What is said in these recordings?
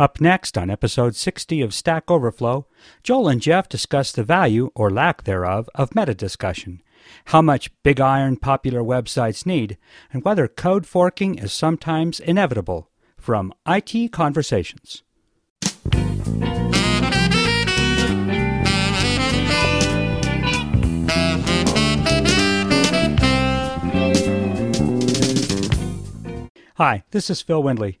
Up next on episode 60 of Stack Overflow, Joel and Jeff discuss the value, or lack thereof, of meta discussion, how much big iron popular websites need, and whether code forking is sometimes inevitable from IT Conversations. Hi, this is Phil Windley.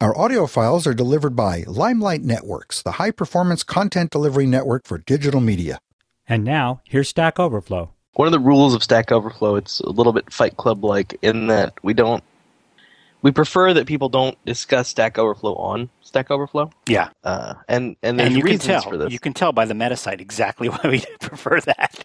Our audio files are delivered by Limelight Networks, the high performance content delivery network for digital media. And now, here's Stack Overflow. One of the rules of Stack Overflow, it's a little bit Fight Club like in that we don't. We prefer that people don't discuss Stack Overflow on Stack Overflow. Yeah, uh, and and there's and you can reasons tell for this. you can tell by the meta site exactly why we prefer that.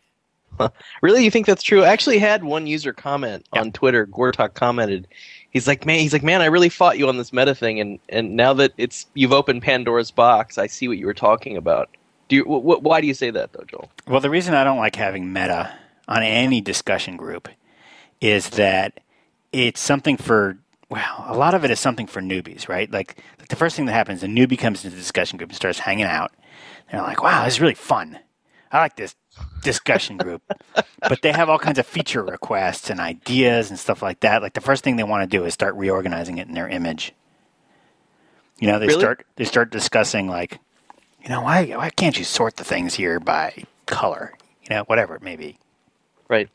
really, you think that's true? I actually had one user comment Yeah. on Twitter. Gortok commented. He's like, man. He's like, man. I really fought you on this meta thing, and and now that it's you've opened Pandora's box, I see what you were talking about. Do you? Wh- wh- why do you say that though, Joel? Well, the reason I don't like having meta on any discussion group is that it's something for well, a lot of it is something for newbies, right? Like the first thing that happens, a newbie comes into the discussion group and starts hanging out. They're like, "Wow, this is really fun. I like this discussion group." but they have all kinds of feature requests and ideas and stuff like that. Like the first thing they want to do is start reorganizing it in their image. You know, they Really? start they start discussing like, you know, why why can't you sort the things here by color? You know, whatever it may be. Right.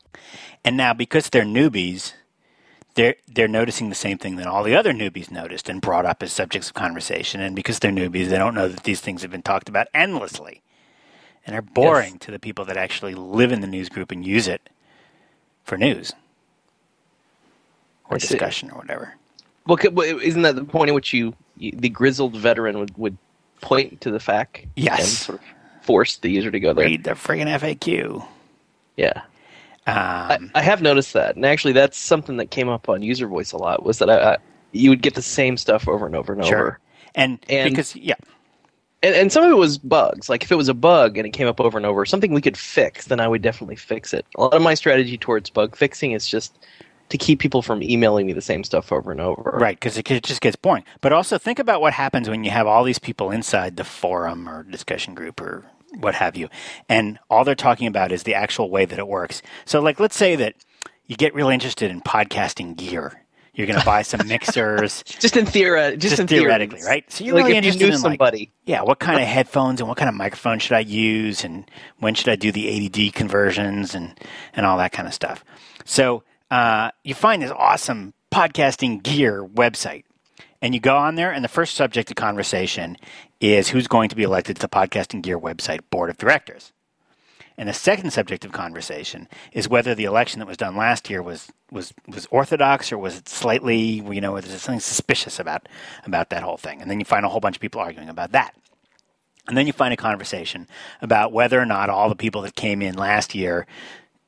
And now because they're newbies, they're they're noticing the same thing that all the other newbies noticed and brought up as subjects of conversation. And because they're newbies, they don't know that these things have been talked about endlessly. And they're boring to the people that actually live in the news group and use it for news or I discussion or whatever. Well, isn't that the point at which you, you the grizzled veteran would, would point to the fact Yes. and sort of force the user to go there? Read the friggin' FAQ. Yeah. I, Um, I have noticed that, and actually, that's something that came up on user voice a lot. Was that I, I, you would get the same stuff over and over and sure. over, And, And- because yeah, and, and some of it was bugs. Like if it was a bug and it came up over and over, something we could fix, then I would definitely fix it. A lot of my strategy towards bug fixing is just to keep people from emailing me the same stuff over and over. Right, because it, it just gets boring. But also think about what happens when you have all these people inside the forum or discussion group or what have you, and all they're talking about is the actual way that it works. So, like, let's say that you get really interested in podcasting gear. You're going to buy some mixers, Just in theory, just, just in theoretically, theories. right? So you're like really if you interested knew in like, somebody. yeah, what kind of headphones and what kind of microphone should I use, and when should I do the ADD conversions and and all that kind of stuff. So uh, you find this awesome podcasting gear website, and you go on there, and the first subject of conversation is who's going to be elected to the podcasting gear website board of directors. And the second subject of conversation is whether the election that was done last year was was was orthodox or was it slightly, you know, was there something suspicious about about that whole thing? And then you find a whole bunch of people arguing about that. And then you find a conversation about whether or not all the people that came in last year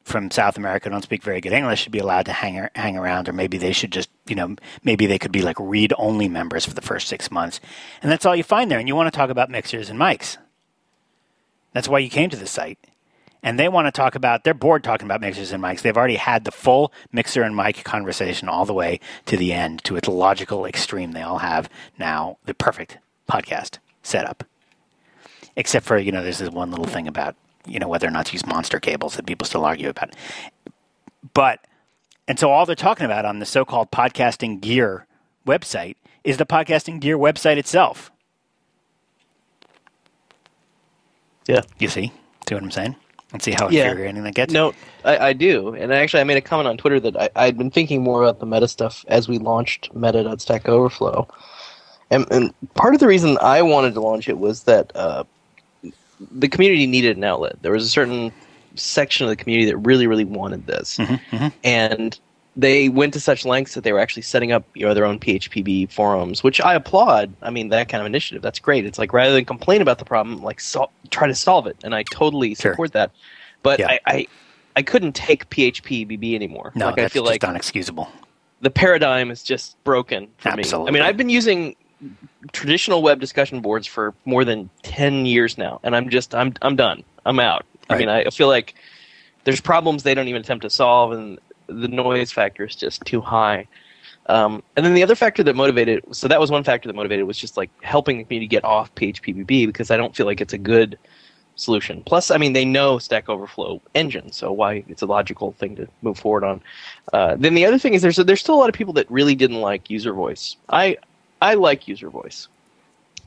from South America don't speak very good English should be allowed to hang hang around, or maybe they should just, you know, maybe they could be like read only members for the first six months, and that's all you find there. And you want to talk about mixers and mics. That's why you came to the site, and they want to talk about. They're bored talking about mixers and mics. They've already had the full mixer and mic conversation all the way to the end, to its logical extreme. They all have now the perfect podcast setup, except for you know, there's this one little thing about you know whether or not to use monster cables that people still argue about. But and so all they're talking about on the so-called podcasting gear website is the podcasting gear website itself. Yeah. You see, see what I'm saying? And see how Yeah. infuriating that gets. No, I, I do, and actually, I made a comment on Twitter that I, I'd been thinking more about the meta stuff as we launched Meta.Stack Overflow, and, and part of the reason I wanted to launch it was that uh, the community needed an outlet. There was a certain section of the community that really, really wanted this, Mhm, mhm. and they went to such lengths that they were actually setting up you know their own PHPBB forums, which I applaud. I mean that kind of initiative, that's great. It's like rather than complain about the problem, like sol- try to solve it, and I totally Sure. support that. But Yeah. I, I I couldn't take PHPBB anymore. No, like that's I feel just like unexcusable. the paradigm is just broken for me. I mean, I've been using traditional web discussion boards for more than 10 years now and I'm just I'm I'm done. I'm out. I mean, I feel like there's problems they don't even attempt to solve and the noise factor is just too high. Um, and then the other factor that motivated so that was one factor that motivated was just like helping the community get off PHPBB because I don't feel like it's a good solution. Plus, I mean, they know Stack Overflow engine, so why it's a logical thing to move forward on. Uh, then the other thing is there's there's still a lot of people that really didn't like user voice. I I like user voice.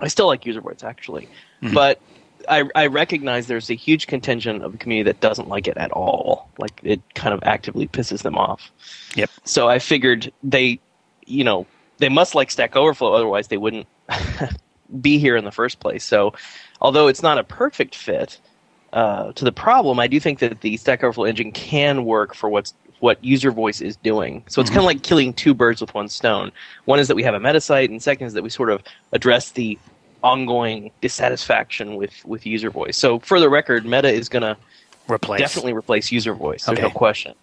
I still like user voice actually, Mhm. but I I recognize there's a huge contingent of the community that doesn't like it at all. Like it kind of actively pisses them off. Yep. So I figured they, you know, they must like Stack Overflow, otherwise they wouldn't be here in the first place. So, although it's not a perfect fit uh, to the problem, I do think that the Stack Overflow engine can work for what's what user voice is doing. So it's kind of like killing two birds with one stone. One is that we have a meta site, and second is that we sort of address the ongoing dissatisfaction with with user voice. So for the record, Meta is going to Replace. definitely replace user voice. There's no question.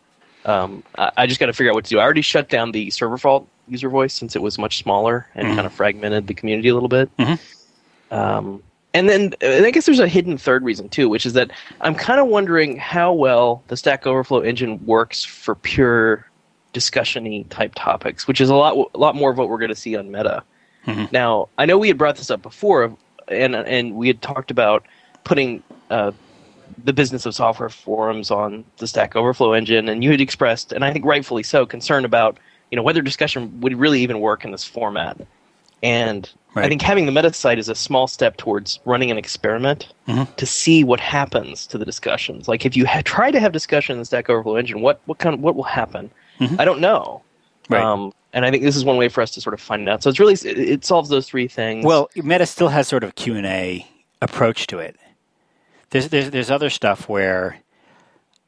Um, I, I just got to figure out what to do. I already shut down the server fault user voice since it was much smaller and Mhm. kind of fragmented the community a little bit. Mhm. Um, and then and I guess there's a hidden third reason too, which is that I'm kind of wondering how well the Stack Overflow engine works for pure discussion-y type topics, which is a lot a lot more of what we're going to see on Meta. Mhm. Now, I know we had brought this up before, and and we had talked about putting uh, the business of software forums on the Stack Overflow engine, and you had expressed, and I think rightfully so, concern about you know whether discussion would really even work in this format. And I think having the meta site is a small step towards running an experiment Mhm. to see what happens to the discussions. Like if you ha- try to have discussion in the Stack Overflow engine, what what kind of, what will happen? Mhm. I don't know. Right. Um, and I think this is one way for us to sort of find out. So it's really it, it solves those three things. Well, Meta still has sort of a Q and A approach to it. There's there's there's other stuff where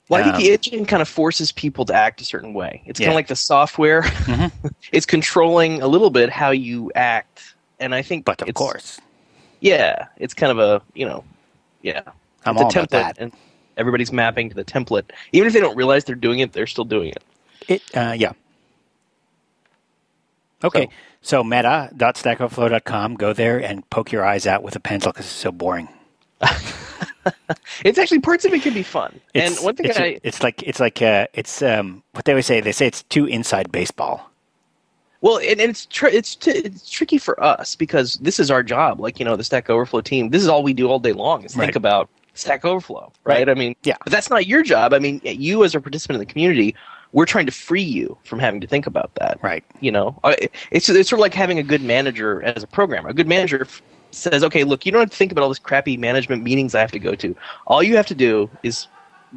Well, I think Um, the engine kind of forces people to act a certain way. It's kind of like the software; Mhm. it's controlling a little bit how you act. And I think, but of course yeah, it's kind of a you know, yeah, I'm it's all a template, about that. and everybody's mapping to the template. Even if they don't realize they're doing it, they're still doing it. It uh, yeah. Okay, so, meta.stackoverflow.com. Go there and poke your eyes out with a pencil because it's so boring. It's actually parts of it can be fun. It's, and one thing it's, I it's like it's like uh, it's um, what they always say. They say it's too inside baseball. Well, and, and it's tr- it's t- it's tricky for us because this is our job. Like you know, the Stack Overflow team. This is all we do all day long is Right. think about Stack Overflow, right? Right. I mean, Yeah. but that's not your job. I mean, you as a participant in the community, we're trying to free you from having to think about that. Right. You know, it's it's sort of like having a good manager as a programmer. A good manager f- says, "Okay, look, you don't have to think about all this crappy management meetings I have to go to. All you have to do is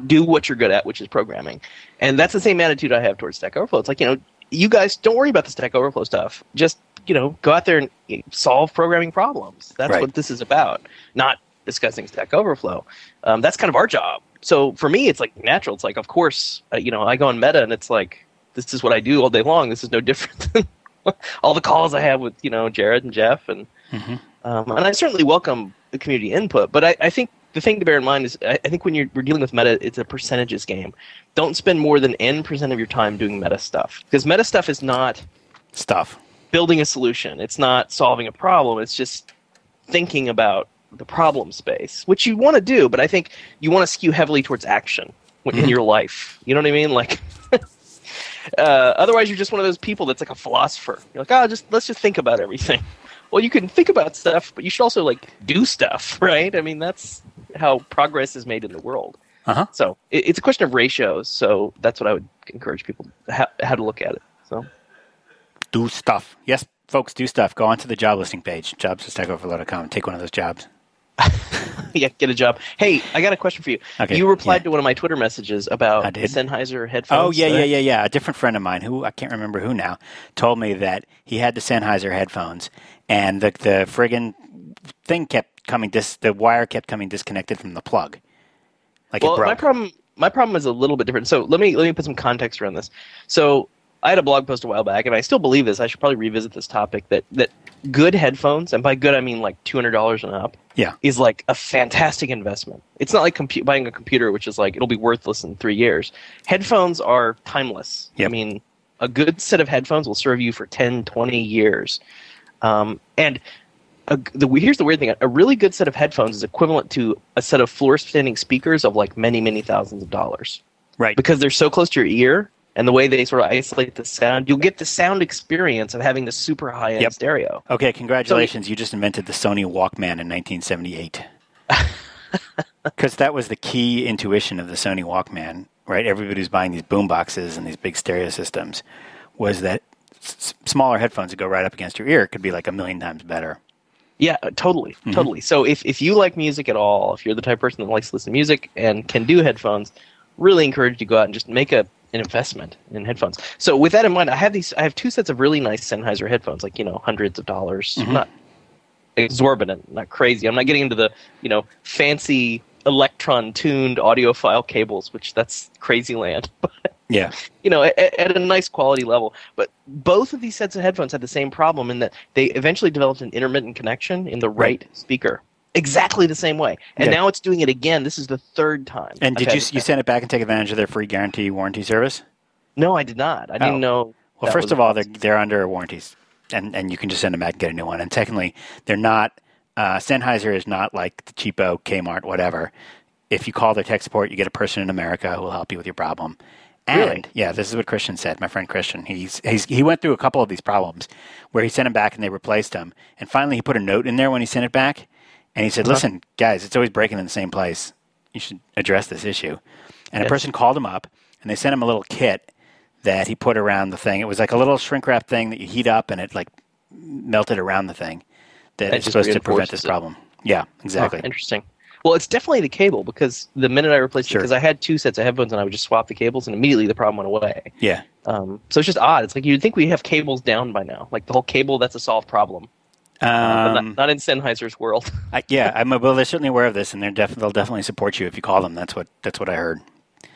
do what you're good at, which is programming." And that's the same attitude I have towards Stack Overflow. It's like, you know, you guys don't worry about the Stack Overflow stuff. Just, you know, go out there and solve programming problems. That's Right. what this is about, not discussing Stack Overflow. Um, that's kind of our job. So for me, it's like natural. It's like, of course, uh, you know, I go on Meta and it's like, this is what I do all day long. This is no different than all the calls I have with, you know, Jared and Jeff. And, hmm um, and I certainly welcome the community input. But I, I think the thing to bear in mind is I, I think when you're we're dealing with meta, it's a percentages game. Don't spend more than n percent of your time doing meta stuff because meta stuff is not Stuff. building a solution. It's not solving a problem. It's just thinking about the problem space, which you want to do. But I think you want to skew heavily towards action in Mhm. your life. You know what I mean? Like. Uh, otherwise, you're just one of those people that's like a philosopher. You're like, oh, just let's just think about everything. Well, you can think about stuff, but you should also like do stuff, right? I mean, that's how progress is made in the world. Uh-huh. So it, it's a question of ratios. So that's what I would encourage people how, how to look at it. So Do stuff. Yes, folks, do stuff. Go onto the job listing page, jobs.stackoverflow.com. Take one of those jobs. yeah, get a job. Hey, I got a question for you. Okay, you replied yeah. to one of my Twitter messages about I the did. Sennheiser headphones. Oh yeah, yeah, yeah, yeah. A different friend of mine who I can't remember who now told me that he had the Sennheiser headphones and the the friggin' thing kept coming dis the wire kept coming disconnected from the plug. Like well, it broke. my problem my problem is a little bit different. So let me let me put some context around this. So I had a blog post a while back, and I still believe this. I should probably revisit this topic. That that good headphones, and by good I mean like two hundred dollars and up, Yeah. is like a fantastic investment. It's not like compu- buying a computer, which is like it'll be worthless in three years. Headphones are timeless. Yep. I mean, a good set of headphones will serve you for 10, 20 years. Um, and a, the, here's the weird thing: a really good set of headphones is equivalent to a set of floor-standing speakers of like many, many thousands of dollars Right. because they're so close to your ear and the way they sort of isolate the sound, you'll get the sound experience of having the super high end Yep. stereo. Okay, congratulations. you just invented the Sony Walkman in 1978. Because that was the key intuition of the Sony Walkman, right? Everybody who's buying these boom boxes and these big stereo systems was that s- smaller headphones that go right up against your ear could be like a million times better. Yeah, totally, mm-hmm. totally. So if, if you like music at all, if you're the type of person that likes to listen to music and can do headphones, really encourage you to go out and just make a an investment in headphones. So with that in mind, I have these I have two sets of really nice Sennheiser headphones, like, you know, hundreds of dollars. Mm-hmm. Not exorbitant, not crazy. I'm not getting into the, you know, fancy electron tuned audiophile cables, which that's crazy land. But Yeah. you know, at, at a nice quality level. But both of these sets of headphones had the same problem in that they eventually developed an intermittent connection in the right, speaker. Exactly the same way, and now it's doing it again. This is the third time. And I've did you you send it back and take advantage of their free guarantee warranty service? No, I did not. I Oh. didn't know. Well, first of all, they're they're under warranties, and and you can just send them back and get a new one. And secondly, they're not. Uh, Sennheiser is not like the cheapo Kmart, whatever. If you call their tech support, you get a person in America who will help you with your problem. And Really? yeah, this is what Christian said. My friend Christian, he's, he's he went through a couple of these problems where he sent them back and they replaced them, and finally he put a note in there when he sent it back, and he said, Uh-huh. "Listen, guys, it's always breaking in the same place. You should address this issue." And a person called him up, and they sent him a little kit that he put around the thing. It was like a little shrink wrap thing that you heat up, and it like melted around the thing. That That is supposed to prevent this it. problem. Yeah, exactly. interesting. Well, it's definitely the cable because the minute I replaced Sure. it, because I had two sets of headphones and I would just swap the cables, and immediately the problem went away. yeah, Um, so it's just odd. It's like you'd think we have cables down by now. Like the whole cable, that's a solved problem. Uh, um, not, not in Sennheiser's world. I, yeah. I'm well. They're certainly aware of this, and they're def- they'll definitely support you if you call them. That's what that's what I heard.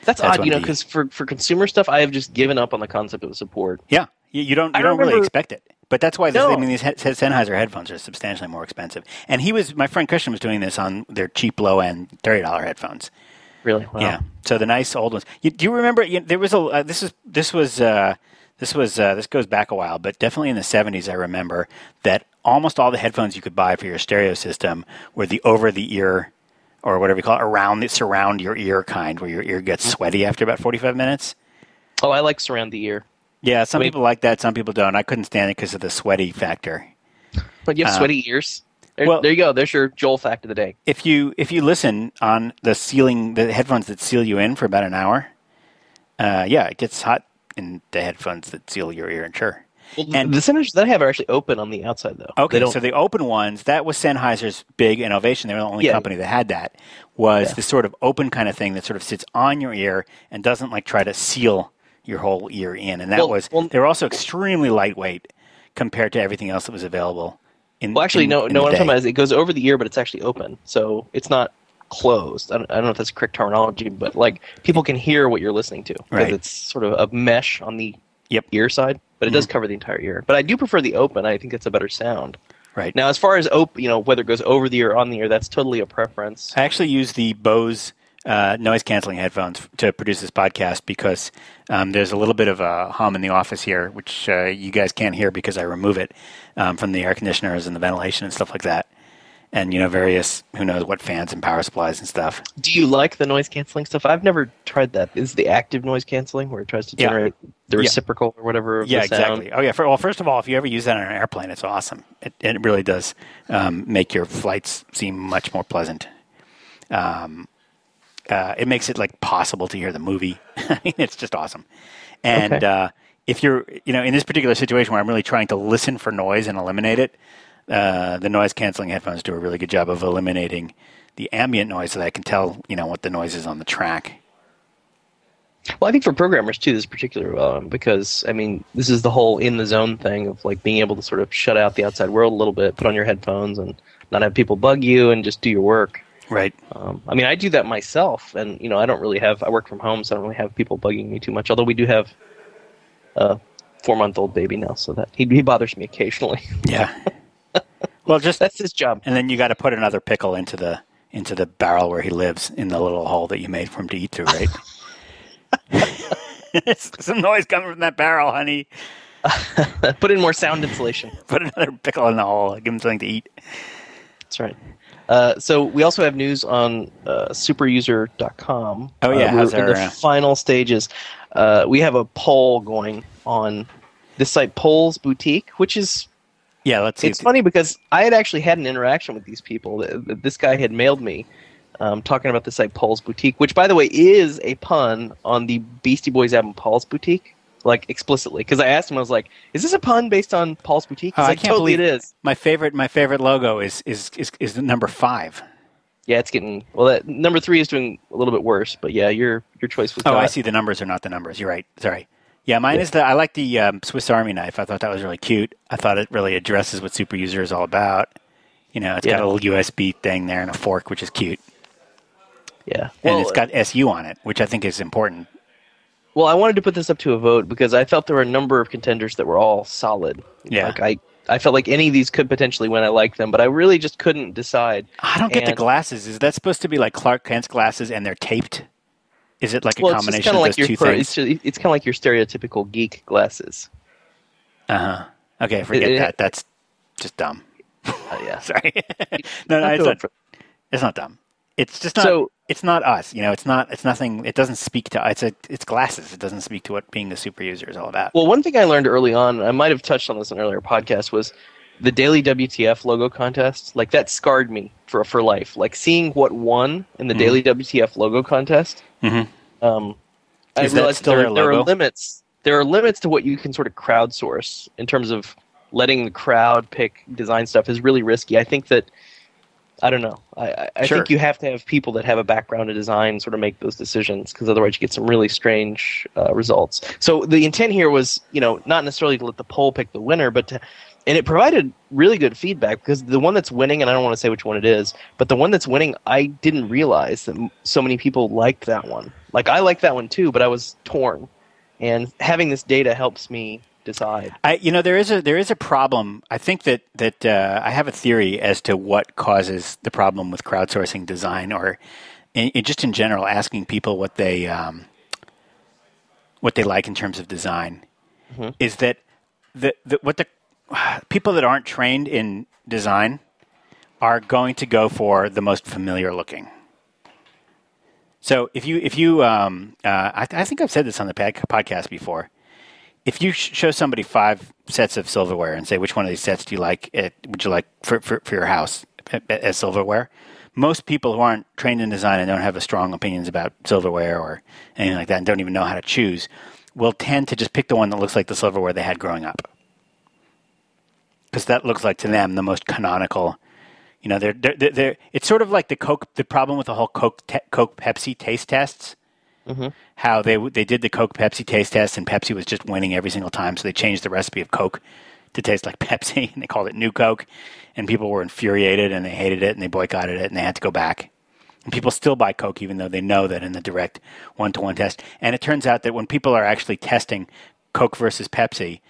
That's, That's odd, you know, because for, for consumer stuff, I have just given up on the concept of support. Yeah, you, you don't I you don't really expect it, but that's why this, No. I mean these he- Sennheiser headphones are substantially more expensive. And he was my friend Christian was doing this on their cheap low end thirty dollar headphones. Really? Wow. Yeah. So the nice old ones. You, do you remember? You, there was a. Uh, this is this was uh, this was uh, this goes back a while, but definitely in the seventies, I remember that almost all the headphones you could buy for your stereo system were the over the ear or whatever you call it, around the surround your ear kind, where your ear gets sweaty after about forty five minutes. Oh, I like surround the ear. Yeah, some Wait. people like that, some people don't. I couldn't stand it because of the sweaty factor. But you have Uh, sweaty ears. There, well- there you go. There's your Joel fact of the day. If you if you listen on the sealing the headphones that seal you in for about an hour, uh, yeah, it gets hot in the headphones that seal your ear. And sure. Well, And- the Sennheisers that I have are actually open on the outside, though. Okay, They so the open ones, that was Sennheiser's big innovation. They were the only Yeah. company that had that. Was Yeah. this sort of open kind of thing that sort of sits on your ear and doesn't like try to seal your whole ear in. And that Well- was well- they were also extremely lightweight compared to everything else that was available. In, well, actually, in- no. in No, what I'm talking about is it goes over the ear, but it's actually open, so it's not closed. I don't, I don't know if that's correct terminology, but like people can hear what you're listening to because Right. it's sort of a mesh on the Yep. ear side, but it does cover the entire ear. But I do prefer the open. I think it's a better sound. Right. Now, as far as op- you know, whether it goes over the ear or on the ear, that's totally a preference. I actually use the Bose uh, noise canceling headphones to produce this podcast because um, there's a little bit of a hum in the office here, which uh, you guys can't hear because I remove it um, from the air conditioners and the ventilation and stuff like that. And you know, various who knows what fans and power supplies and stuff. Do you like the noise canceling stuff? I've never tried that. Is the active noise canceling where it tries to Yeah. generate the Yeah. reciprocal or whatever? Yeah, the exactly. Oh, yeah. For, well, first of all, if you ever use that on an airplane, it's awesome. It, it really does um, make your flights seem much more pleasant. Um, uh, it makes it like possible to hear the movie. I mean, it's just awesome. And Okay. uh, if you're, you know, in this particular situation where I'm really trying to listen for noise and eliminate it, uh, the noise canceling headphones do a really good job of eliminating the ambient noise, so that I can tell, you know, what the noise is on the track. Well, I think for programmers too, this is particularly because I mean, this is the whole in the zone thing of like being able to sort of shut out the outside world a little bit, put on your headphones, and not have people bug you, and just do your work. Right. Um, I mean, I do that myself, and you know, I don't really have. I work from home, so I don't really have people bugging me too much. Although we do have a four month old baby now, so that he, he bothers me occasionally. Yeah. well, just That's his job. and then you got to put another pickle into the into the barrel where he lives in the little hole that you made for him to eat through, right? Some noise coming from that barrel, honey. Put in more sound insulation. Put another pickle in the hole. Give him something to eat. That's right. Uh, so we also have news on uh, superuser.com. Oh, yeah, Uh, how's in the uh, final stages. Uh, we have a poll going on this site, Polls Boutique, which is Yeah, let's see. it's funny because I had actually had an interaction with these people. Th- th- This guy had mailed me um, talking about the site Paul's Boutique, which, by the way, is a pun on the Beastie Boys album Paul's Boutique, like explicitly. Because I asked him, I was like, "Is this a pun based on Paul's Boutique?" Oh, I can't "Totally, believe it is." My favorite, my favorite logo is is is, is the number five. Yeah, it's getting well. That, number three is doing a little bit worse, but yeah, your your choice was. Oh, I see. The numbers are not the numbers. You're right. Sorry. Yeah, mine is the. I like the um, Swiss Army knife. I thought that was really cute. I thought it really addresses what Super User is all about. You know, it's got a little USB thing there and a fork, which is cute, Yeah, and well, it's got SU on it, which I think is important. well, I wanted to put this up to a vote because I felt there were a number of contenders that were all solid. Yeah. like I. I felt like any of these could potentially win. I liked them, but I really just couldn't decide. I don't get the glasses. Is that supposed to be like Clark Kent's glasses and they're taped? Is it like a well, combination kind of of those your two things? it's, it's kind of like your stereotypical geek glasses. Uh huh. Okay, forget It- it- that. That's just dumb. Uh, yeah, Sorry. no, no, it's not. for- It's not dumb. It's just not. So- it's not us. You know, it's not. It's nothing. It doesn't speak to. It's a. It's glasses. It doesn't speak to what being a super user is all about. Well, one thing I learned early on, I might have touched on this in an earlier podcast, was the daily WTF logo contest. Like that scarred me for for life. Like seeing what won in the Mhm. daily WTF logo contest. Mhm. Um, I Is that realized still there, there are limits. There are limits to what you can sort of crowdsource in terms of letting the crowd pick design stuff is really risky. I think that I don't know. I, I, I Sure. think you have to have people that have a background in design sort of make those decisions because otherwise you get some really strange uh, results. So the intent here was, you know, not necessarily to let the poll pick the winner, but to, and it provided really good feedback because the one that's winning, and I don't want to say which one it is, but the one that's winning, I didn't realize that m- so many people liked that one. Like I liked that one too, but I was torn, and having this data helps me decide. I, you know, there is a there is a problem. I think that that uh, I have a theory as to what causes the problem with crowdsourcing design, or in, in- just in general, asking people what they um, what they like in terms of design. Mhm. Is that the, the what the people that aren't trained in design are going to go for the most familiar looking. So if you if you um, uh, I, I think I've said this on the pod- podcast before. If you sh- show somebody five sets of silverware and say which one of these sets do you like it, would you like for, for, for your house as silverware? Most people who aren't trained in design and don't have a strong opinions about silverware or anything like that and don't even know how to choose will tend to just pick the one that looks like the silverware they had growing up because that looks like to them the most canonical you know they're, they're, they're, it's sort of like the coke the problem with the whole coke te- coke pepsi taste tests mm-hmm. how they they did the Coke Pepsi taste test and Pepsi was just winning every single time, so they changed the recipe of Coke to taste like Pepsi and they called it New Coke, and people were infuriated and they hated it and they boycotted it and they had to go back. And people still buy Coke even though they know that in the direct one to one test. And it turns out that when people are actually testing Coke versus Pepsi,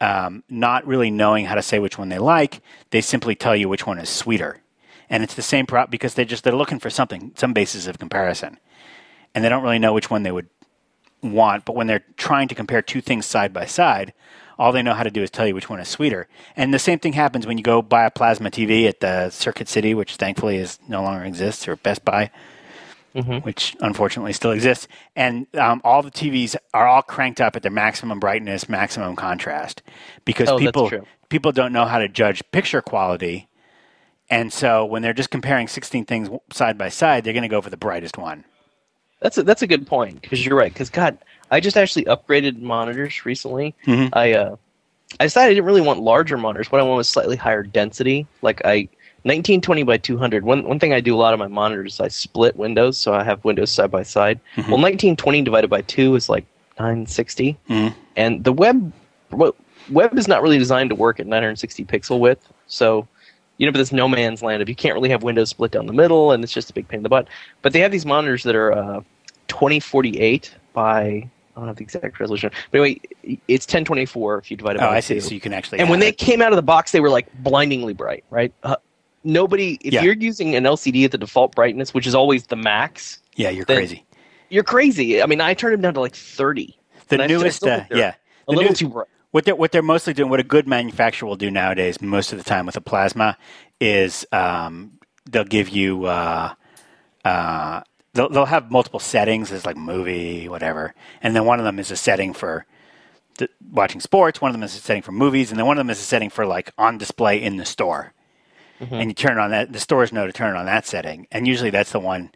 um, not really knowing how to say which one they like, they simply tell you which one is sweeter. And it's the same prop because they just they're looking for something, some basis of comparison and they don't really know which one they would want. But when they're trying to compare two things side by side, all they know how to do is tell you which one is sweeter. And the same thing happens when you go buy a plasma TV at the Circuit City, which thankfully is no longer exists, or Best Buy, which unfortunately still exists. And um, all the TVs are all cranked up at their maximum brightness, maximum contrast, because Oh, people people don't know how to judge picture quality. And so when they're just comparing 16 things side by side, they're going to go for the brightest one. That's a, that's a good point because you're right. Because God, I just actually upgraded monitors recently. Mhm. I uh, I decided I didn't really want larger monitors. What I want was slightly higher density. Like I 1920 by 200. One one thing I do a lot of my monitors is I split windows, so I have windows side by side. Mm-hmm. Well, 1920 divided by two is like 960, Mhm. and the web well, web is not really designed to work at 960 pixel width. So you know, but this no man's land if you can't really have windows split down the middle, and it's just a big pain in the butt. But they have these monitors that are uh, 2048 by I don't have the exact resolution. But anyway, it's 1024 if you divide it Oh, by I see. two. So you can actually. and when add they came out of the box, they were like blindingly bright, right? Uh, nobody, if Yeah. you're using an LCD at the default brightness, which is always the max, yeah, you're crazy. you're crazy. I mean, I turned them down to like 30. The and I still- newest, uh, yeah, A the little new- too bright. what they're what they're mostly doing, what a good manufacturer will do nowadays, most of the time with a plasma, is um, they'll give you uh, uh, they'll they'll have multiple settings. There's like movie, whatever, and then one of them is a setting for watching sports. One of them is a setting for movies, and then one of them is a setting for like on display in the store. And you turn on that. The stores know to turn on that setting, and usually that's the one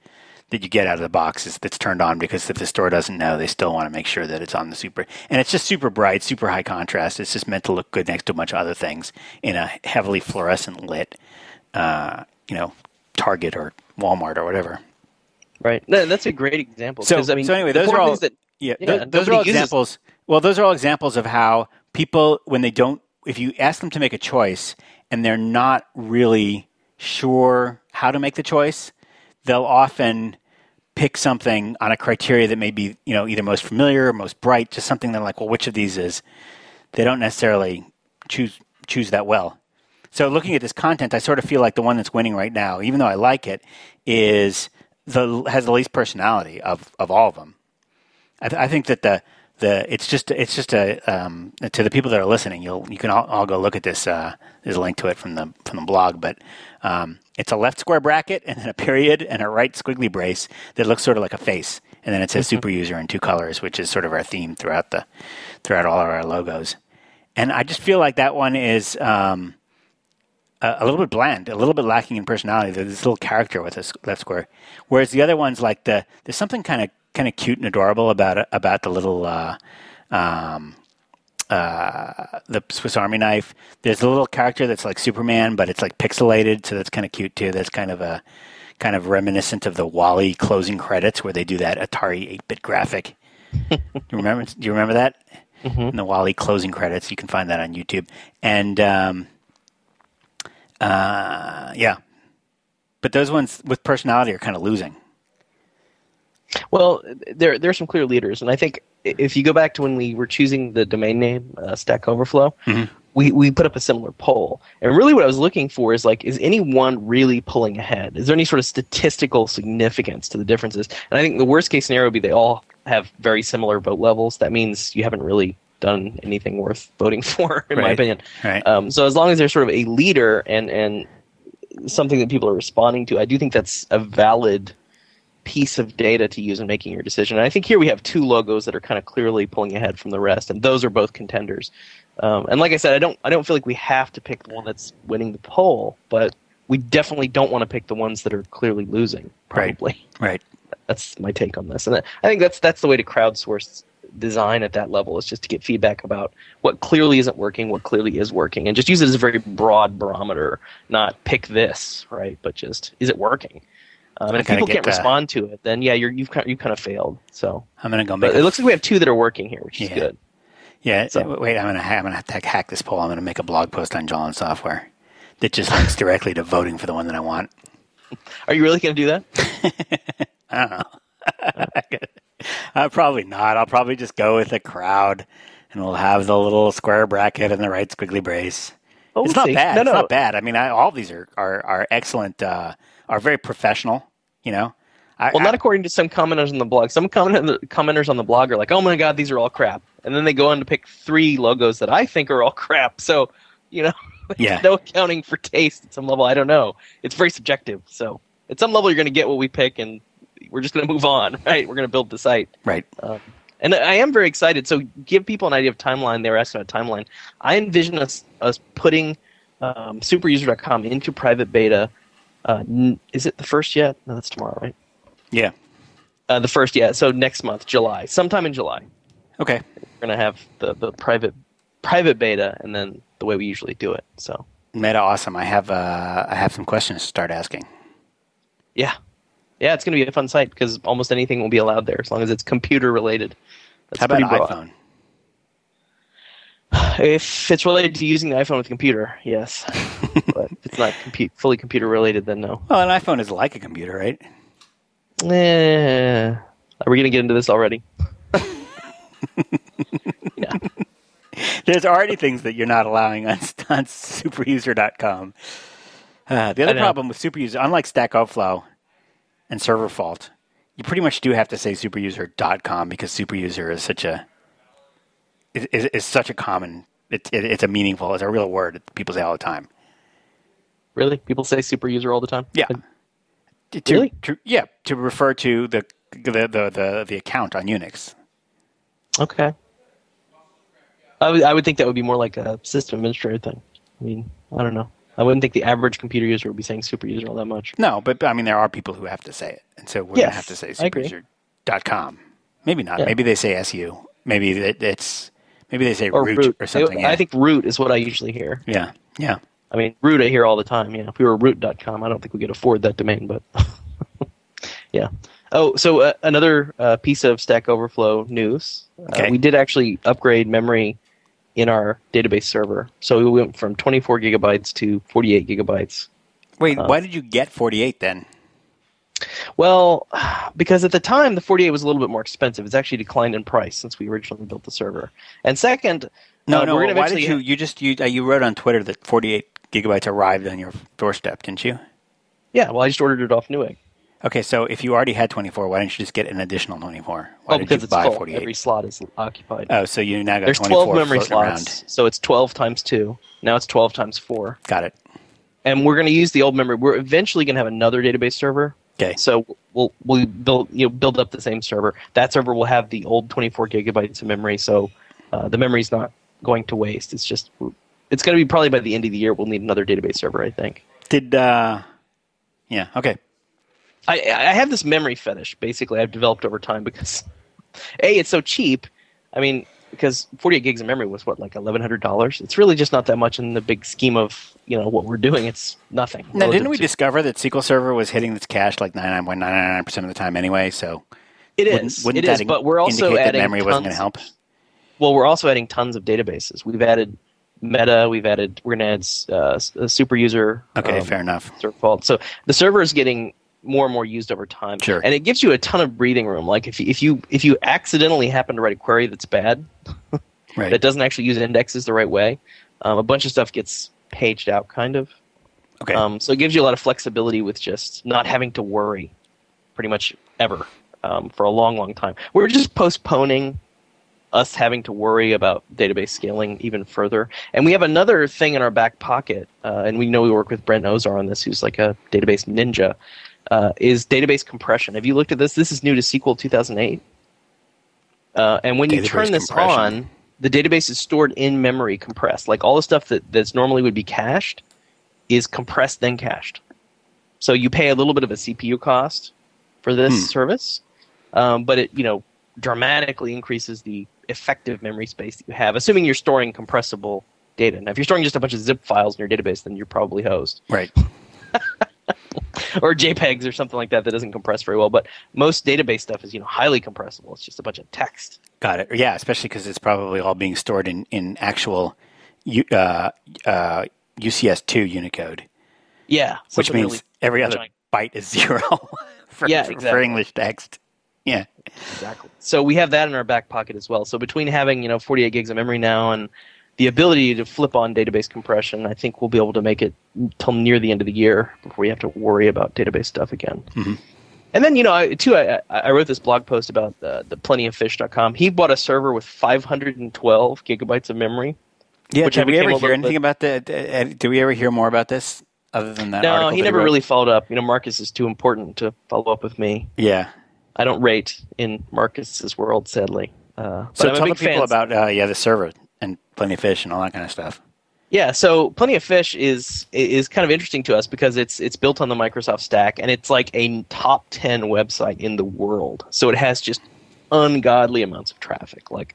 that you get out of the box is that's turned on because if the store doesn't know, they still want to make sure that it's on the super. And it's just super bright, super high contrast. It's just meant to look good next to a bunch of other things in a heavily fluorescent lit, uh, you know, Target or Walmart or whatever. Right. No, that's a great example. So, I mean, so anyway, those are all that yeah, yeah, tho- those are all uses- examples. Well, those are all examples of how people, when they don't, if you ask them to make a choice and they're not really sure how to make the choice, they'll often pick something on a criteria that may be, you know, either most familiar or most bright, just something they're like, well, which of these is? They don't necessarily choose choose that well. So looking at this content, I sort of feel like the one that's winning right now, even though I like it, is the has the least personality of, of all of them. I, th- I think that the the it's just it's just a um, to the people that are listening, you'll you can all, all go look at this. Uh, there's a link to it from the from the blog, but um, it's a left square bracket and then a period and a right squiggly brace that looks sort of like a face, and then it says super user in two colors, which is sort of our theme throughout the throughout all of our logos. And I just feel like that one is um, a, a little bit bland, a little bit lacking in personality. There's this little character with this left square, whereas the other ones like the there's something kind of kind of cute and adorable about it, about the little uh, um, uh, the Swiss Army knife. There's a little character that's like Superman, but it's like pixelated, so that's kind of cute too. That's kind of a kind of reminiscent of the WALL-E closing credits where they do that Atari 8-bit graphic. do you remember? Do you remember that? In the WALL-E closing credits, you can find that on YouTube. And um, uh, yeah, but those ones with personality are kind of losing. Well, there there are some clear leaders, and I think if you go back to when we were choosing the domain name uh, Stack Overflow, Mm-hmm. we we put up a similar poll, and really what I was looking for is like, is anyone really pulling ahead? Is there any sort of statistical significance to the differences? And I think the worst case scenario would be they all have very similar vote levels. That means you haven't really done anything worth voting for, in my opinion. Right. Um, so as long as there's sort of a leader and and something that people are responding to, I do think that's a valid piece of data to use in making your decision. And I think here we have two logos that are kind of clearly pulling ahead from the rest, and those are both contenders. Um, and like I said, I don't I don't feel like we have to pick the one that's winning the poll, but we definitely don't want to pick the ones that are clearly losing. Right. Probably right. that's my take on this, and I think that's that's the way to crowdsource design at that level is just to get feedback about what clearly isn't working, what clearly is working, and just use it as a very broad barometer. Not pick this, right? But just is it working? Um, and if people can't that. respond to it, then yeah, you're you've kind you kind of failed. So, I'm gonna go make. it looks like we have two that are working here, which is Yeah. good. Yeah, So- wait, I'm gonna I'm gonna have to hack this poll. I'm gonna make a blog post on Joel on Software that just links directly to voting for the one that I want. Are you really going to do that? I don't know. uh, probably not. I'll probably just go with the crowd, and we'll have the little square bracket and the right squiggly brace. Oh, it's we'll not see. bad. No, It's not bad. I mean, I, all of these are are, are excellent. Uh, are very professional. You know. I, Well, I- not according to some commenters on the blog. Some comment- commenters on the blog are like, "Oh my god, these are all crap," and then they go on to pick three logos that I think are all crap. So, you know, Yeah. no accounting for taste at some level. I don't know. It's very subjective. So, at some level, you're going to get what we pick, and we're just going to move on. Right? We're going to build the site. right. Um, and I am very excited. So, give people an idea of timeline. They were asking about timeline. I envision us us putting um, superuser.com into private beta. Uh, n- is it the first yet? No, that's tomorrow, right? Yeah. Uh, the first, yeah. So next month, July, sometime in July, Okay. we're gonna have the, the private private beta, and then the way we usually do it. So Meta, awesome. I have uh, I have some questions to start asking. yeah, yeah, it's gonna be a fun site because almost anything will be allowed there as long as it's computer related. That's How about iPhone? If it's related to using the iPhone with a computer, yes. but if it's not fully computer related, then no. Well, an iPhone is like a computer, right? Eh, are we gonna get into this already? yeah. There's already things that you're not allowing on, on superuser.com. Uh, the other problem with superuser, unlike Stack Overflow and Server Fault, you pretty much do have to say superuser.com because superuser is such a is, is, is such a common it, it, it's a meaningful it's a real word that people say all the time. Really? People say super user all the time? Yeah. To, Really? to- yeah, to refer to the the, the, the, the account on Unix. Okay. I would, I would think that would be more like a system administrator thing. I mean, I don't know. I wouldn't think the average computer user would be saying super user all that much. No, but I mean there are people who have to say it, and so we're Yes, gonna have to say superuser.com. Maybe not. Yeah. Maybe they say su. Maybe it, it's maybe they say Or root, root. or something. I yeah. think root is what I usually hear. Yeah, yeah. I mean, root I hear all the time. Yeah, if we were root.com, I don't think we could afford that domain, but yeah. Oh, so uh, another uh, piece of Stack Overflow news. Okay. Uh, we did actually upgrade memory in our database server. So we went from 24 gigabytes to 48 gigabytes. Wait, Uh, why did you get 48 then? Well, because at the time the 48 was a little bit more expensive. It's actually declined in price since we originally built the server. And second, No, uh, no. we're gonna Why did you? You just you uh, you wrote on Twitter that 48 gigabytes arrived on your doorstep, didn't you? Yeah, well, I just ordered it off Newegg. Okay, so if you already had 24, why didn't you just get an additional 24? Why oh, did because you it's buy full. 48? Every slot is occupied. Oh, so you now got There's 24 12 memory slots, around. so it's 12 times 2. Now it's 12 times 4. Got it. And we're going to use the old memory. We're eventually going to have another database server. Okay. So we'll we'll build you know build up the same server. That server will have the old 24 gigabytes of memory, so uh, the memory's not going to waste. It's just it's going to be probably by the end of the year we'll need another database server. I think. Did uh, yeah? Okay. I I have this memory fetish. Basically, I've developed over time because a it's so cheap. I mean, because 48 gigs of memory was what like 1,100 dollars. It's really just not that much in the big scheme of you know what we're doing. It's nothing. Now, didn't we to- discover that SQL Server was hitting its cache like 99.999% of the time anyway? So it is. wouldn't, wouldn't it that is. But we're also adding memory wasn't going to help? Well, we're also adding tons of databases. We've added Meta. We've added. We're going to add uh, super user. Okay, um, fair enough. So the server is getting more and more used over time. Sure. And it gives you a ton of breathing room. Like if you, if you if you accidentally happen to write a query that's bad, Right. that doesn't actually use indexes the right way, um, a bunch of stuff gets paged out, kind of. okay. Um, so it gives you a lot of flexibility with just not having to worry, pretty much ever, um, for a long, long time. We're just postponing us having to worry about database scaling even further. And we have another thing in our back pocket, uh, and we know we work with Brent Ozar on this, who's like a database ninja, uh, is database compression. Have you looked at this? This is new to SQL 2008. Uh, and when you turn this on, the database is stored in memory compressed. Like all the stuff that that's normally would be cached is compressed then cached. So you pay a little bit of a CPU cost for this Hmm. service, um, but it you know dramatically increases the effective memory space that you have, assuming you're storing compressible data. Now, if you're storing just a bunch of zip files in your database, then you're probably hosed right. or JPEGs or something like that that doesn't compress very well. But most database stuff is you know highly compressible. It's just a bunch of text. Got it. Yeah, especially because it's probably all being stored in, in actual U, uh, uh, UCS2 Unicode, Yeah, which means really every other giant. byte is zero for, Yeah, for- for. English text. Yeah. Exactly. So we have that in our back pocket as well. So between having you know 48 gigs of memory now and the ability to flip on database compression, I think we'll be able to make it till near the end of the year before we have to worry about database stuff again. Mhm. And then you know, I, too, I, I wrote this blog post about uh, the plentyoffish.com. He bought a server with 512 gigabytes of memory. Yeah. Did we ever hear anything about that? uh, Did we ever hear more about this other than that no, he that never wrote? really followed up. You know, Markus is too important to follow up with me. Yeah. I don't rate in Markus's world, sadly. Uh, So tell the people fan. about uh, yeah the server and plenty of fish and all that kind of stuff. Yeah, so Plenty of Fish is is kind of interesting to us because it's it's built on the Microsoft stack and it's like a top 10 website in the world. So it has just ungodly amounts of traffic. Like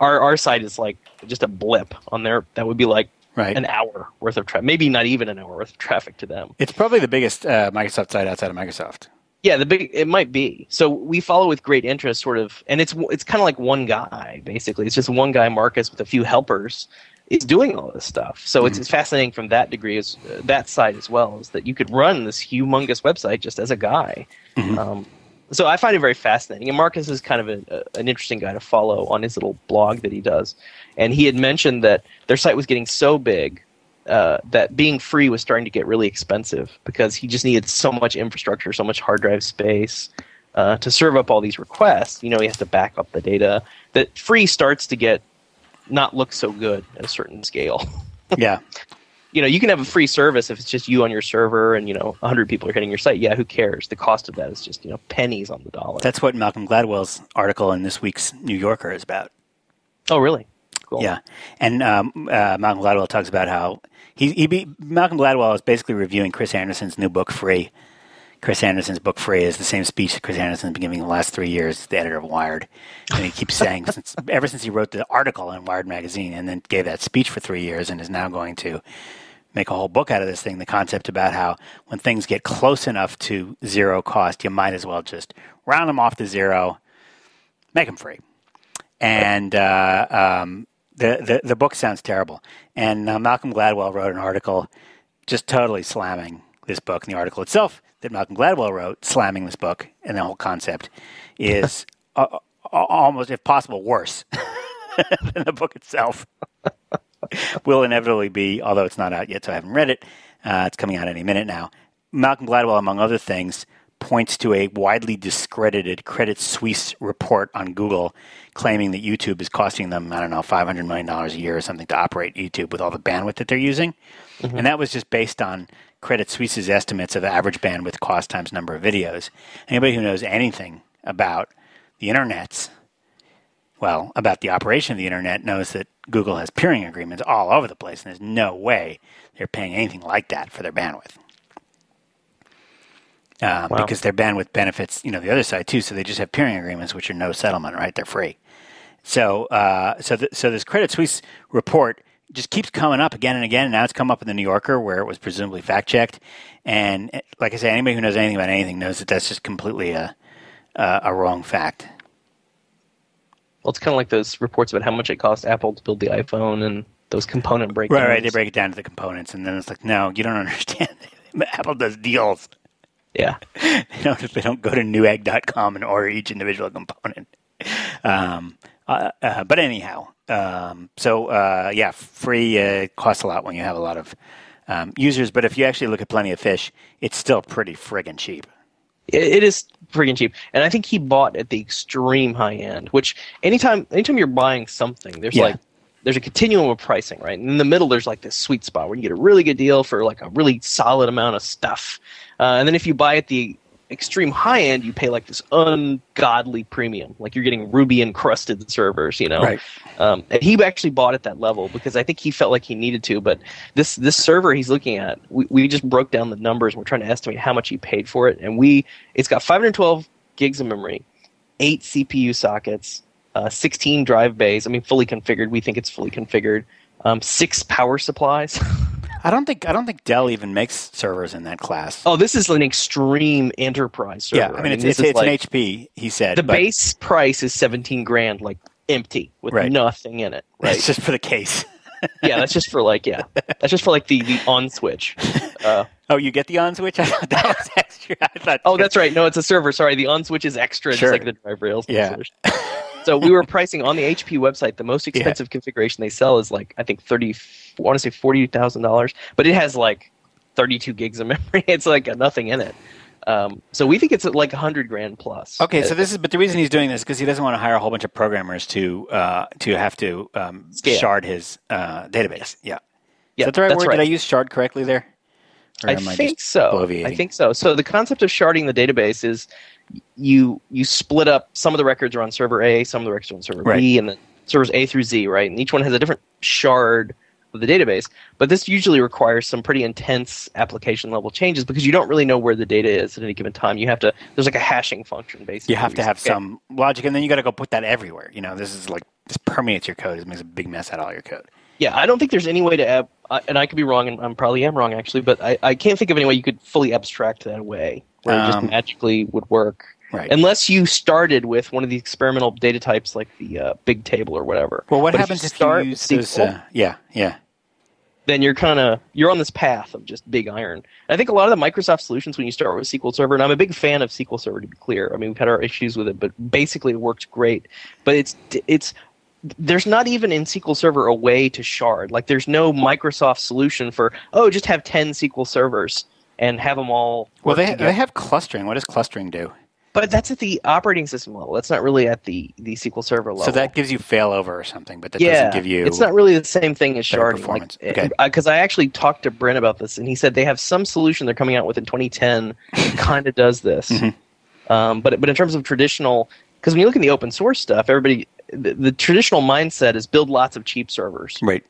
our our site is like just a blip on there that would be like Right. an hour worth of traffic, maybe not even an hour worth of traffic to them. It's probably the biggest uh, Microsoft site outside of Microsoft. Yeah, the big it might be. So we follow with great interest, sort of, and it's it's kind of like one guy basically. It's just one guy, Markus, with a few helpers, is doing all this stuff. So it's, it's fascinating from that degree, as uh, that side as well, is that you could run this humongous website just as a guy. Mhm. Um, so I find it very fascinating. And Markus is kind of a, a, an interesting guy to follow on his little blog that he does. And he had mentioned that their site was getting so big uh, that being free was starting to get really expensive because he just needed so much infrastructure, so much hard drive space uh, to serve up all these requests. You know, he has to back up the data. That free starts to get not look so good at a certain scale. yeah. You know, you can have a free service if it's just you on your server and, you know, 100 people are hitting your site. Yeah, who cares? The cost of that is just, you know, pennies on the dollar. That's what Malcolm Gladwell's article in this week's New Yorker is about. Oh, really? Cool. Yeah. And um, uh, Malcolm Gladwell talks about how he, he be, Malcolm Gladwell is basically reviewing Chris Anderson's new book, Free. Chris Anderson's book, Free, is the same speech that Chris Anderson's been giving the last three years, the editor of Wired. And he keeps saying, since, ever since he wrote the article in Wired magazine and then gave that speech for three years and is now going to make a whole book out of this thing, the concept about how when things get close enough to zero cost, you might as well just round them off to zero, make them free. And uh, um, the, the, the book sounds terrible. And uh, Malcolm Gladwell wrote an article just totally slamming this book. And the article itself that Malcolm Gladwell wrote, slamming this book and the whole concept, is almost, if possible, worse than the book itself. Will inevitably be, although it's not out yet, so I haven't read it. Uh, it's coming out any minute now. Malcolm Gladwell, among other things, points to a widely discredited Credit Suisse report on Google claiming that YouTube is costing them, I don't know, $500 million a year or something to operate YouTube with all the bandwidth that they're using. Mm-hmm. And that was just based on Credit Suisse's estimates of average bandwidth cost times number of videos. Anybody who knows anything about the internet's, well, about the operation of the internet knows that Google has peering agreements all over the place, and there's no way they're paying anything like that for their bandwidth uh, wow. because their bandwidth benefits you know the other side too. So they just have peering agreements, which are no settlement, right? They're free. So uh, so th- so this Credit Suisse report just keeps coming up again and again. And now it's come up in the New Yorker, where it was presumably fact checked. And eh, like I say, anybody who knows anything about anything knows that that's just completely a a, a wrong fact. Well, it's kind of like those reports about how much it cost Apple to build the iPhone and those component breakdowns. Right, right. They break it down to the components, and then it's like, no, you don't understand. Apple does deals. Yeah. they, don't, they don't go to newegg.com and order each individual component. Um, uh, uh, but anyhow, um, so uh, yeah, free uh, costs a lot when you have a lot of um, users. But if you actually look at Plenty of Fish, it's still pretty friggin' cheap. it, it is friggin' cheap, and I think he bought at the extreme high end. Which anytime, anytime you're buying something, there's yeah. like there's a continuum of pricing, right? And in the middle, there's like this sweet spot where you get a really good deal for like a really solid amount of stuff. Uh, and then if you buy at the extreme high end, you pay like this ungodly premium. Like you're getting ruby encrusted servers, you know. Right. Um, and he actually bought at that level because I think he felt like he needed to. But this this server he's looking at, we, we just broke down the numbers. We're trying to estimate how much he paid for it, and we it's got 512 gigs of memory, eight CPU sockets, uh, 16 drive bays. I mean, fully configured. We think it's fully configured. Um, six power supplies. I don't think I don't think Dell even makes servers in that class. Oh, this is an extreme enterprise server. Yeah, I mean, it's, I mean, it's, it's like, an HP. He said the but, base price is 17 grand, like empty with right. nothing in it. Right, it's just for the case. yeah, that's just for like yeah, that's just for like the the on switch. Uh, oh, you get the on switch? I thought that was extra. I thought. Oh, that's right. No, it's a server. Sorry, the on switch is extra, sure. just like the drive rails. Yeah. So we were pricing on the HP website. The most expensive yeah. configuration they sell is like I think thirty. I want to say forty thousand dollars, but it has like thirty-two gigs of memory. It's like nothing in it. Um, so we think it's like a hundred grand plus. Okay, so this is, but the reason he's doing this is because he doesn't want to hire a whole bunch of programmers to uh, to have to um, shard his uh, database. Yeah, yeah, is that the right word? Right. Did I use shard correctly there? I, I think so. I think so. So the concept of sharding the database is you you split up some of the records are on server A, some of the records are on server right. B, and then servers A through Z, right? And each one has a different shard of the database. But this usually requires some pretty intense application level changes because you don't really know where the data is at any given time. You have to there's like a hashing function basically. You have to have some logic, and then you got to go put that everywhere. You know, this is like this permeates your code. It makes a big mess out of all your code. Yeah, I don't think there's any way to, ab- and I could be wrong, and I probably am wrong actually, but I, I can't think of any way you could fully abstract that away where um, it just um, magically would work. Right. Unless you started with one of the experimental data types like the uh, big table or whatever. Well, what but happens if you, if you use those? Uh, yeah, yeah. then you're kind of you're on this path of just big iron. And I think a lot of the Microsoft solutions when you start with SQL Server, and I'm a big fan of SQL Server to be clear. I mean, we've had our issues with it, but basically it works great. But it's it's there's not even in SQL Server a way to shard. Like there's no Microsoft solution for oh just have 10 SQL servers and have them all. Well, they together. they have clustering. What does clustering do? but that's at the operating system level. That's not really at the the SQL Server level. So that gives you failover or something, but that yeah, doesn't give you. It's not really the same thing as sharding. performance. Like, Okay. because I actually talked to Brent about this, and he said they have some solution they're coming out with in 2010 that kind of does this. Mhm. Um, but but in terms of traditional, because when you look at the open source stuff, everybody the, the traditional mindset is build lots of cheap servers right,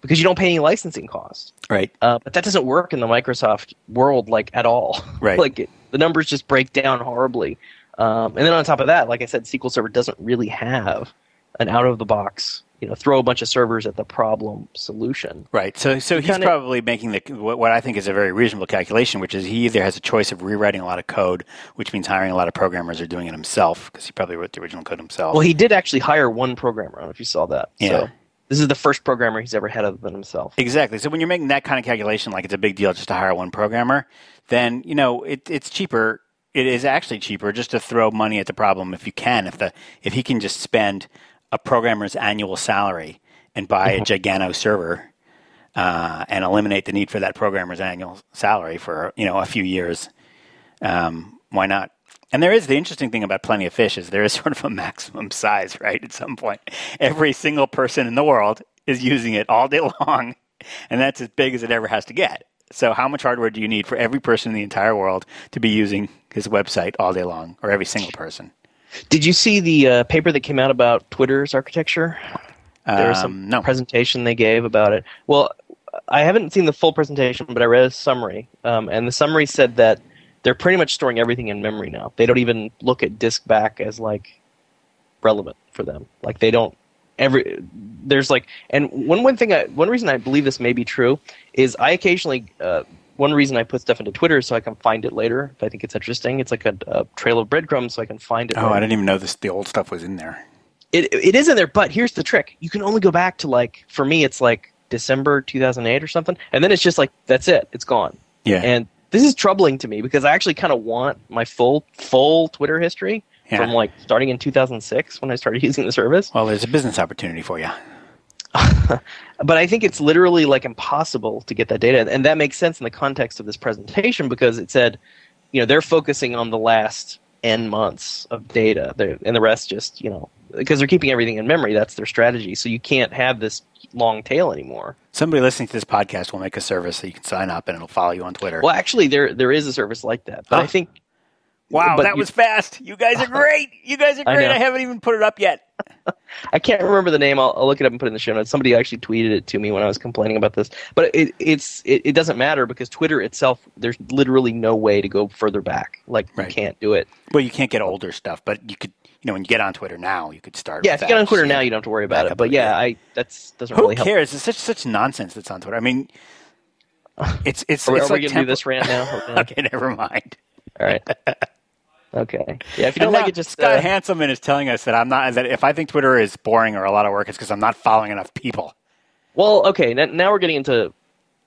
because you don't pay any licensing costs. right, Uh, but that doesn't work in the Microsoft world like at all. Right. like it, the numbers just break down horribly. Um, and then on top of that, like I said, SQL Server doesn't really have an out of the box, you know, throw a bunch of servers at the problem solution. right. So, so he's kinda- probably making the what, what I think is a very reasonable calculation, which is he either has a choice of rewriting a lot of code, which means hiring a lot of programmers or doing it himself because he probably wrote the original code himself. Well, he did actually hire one programmer. I don't know if you saw that. Yeah. So this is the first programmer he's ever had other than himself. Exactly. So when you're making that kind of calculation, like it's a big deal just to hire one programmer, then you know it, it's cheaper. It is actually cheaper just to throw money at the problem if you can. If the if he can just spend a programmer's annual salary and buy a Gigano server uh, and eliminate the need for that programmer's annual salary for you know a few years, um, why not? And there is the interesting thing about Plenty of Fish is there is sort of a maximum size, right? At some point, every single person in the world is using it all day long, and that's as big as it ever has to get. So, how much hardware do you need for every person in the entire world to be using his website all day long, or every single person? Did you see the uh, paper that came out about Twitter's architecture? There was Um, some no. presentation they gave about it. Well, I haven't seen the full presentation, but I read a summary, um, and the summary said that they're pretty much storing everything in memory now. They don't even look at disk back as like relevant for them. Like they don't every there's like and one one thing I one reason I believe this may be true is I occasionally uh, one reason I put stuff into Twitter is so I can find it later if I think it's interesting. It's like a, a trail of breadcrumbs, so I can find it. Oh, later. I didn't even know this. The old stuff was in there. It it is in there, but here's the trick: you can only go back to like for me, it's like December 2008 or something, and then it's just like that's it, it's gone. Yeah, And this is troubling to me because I actually kind of want my full full Twitter history Yeah. from like starting in 2006 when I started using the service. well, there's a business opportunity for you. but I think it's literally like impossible to get that data, and that makes sense in the context of this presentation because it said, you know, they're focusing on the last n months of data, They're- and the rest just you know because they're keeping everything in memory. That's their strategy. So you can't have this long tail anymore. Somebody listening to this podcast will make a service so you can sign up and it'll follow you on Twitter. Well, actually, there there is a service like that, but Huh. I oh. think Wow, but that you- was fast. You guys are great. You guys are great. know. I, haven't even put it up yet. I can't remember the name. I'll, I'll look it up and put it in the show notes. Somebody actually tweeted it to me when I was complaining about this, but it, it's it, it doesn't matter because Twitter itself, there's literally no way to go further back. Like Right. you can't do it. Well, you can't get older stuff, but you could, you know, when you get on Twitter now, you could start. Yeah, if you get on Twitter now, you don't have to worry about it. But yeah. I that's doesn't Who really help. Who cares? It's such such nonsense that's on Twitter. I mean, it's it's. Are, we- it's are we gonna do this rant now? Okay, never mind. All right. Okay. Yeah, if you don't like now it, just Scott uh, Hanselman is telling us that I'm not that if I think Twitter is boring or a lot of work, it's because I'm not following enough people. Well, okay. Now, now we're getting into.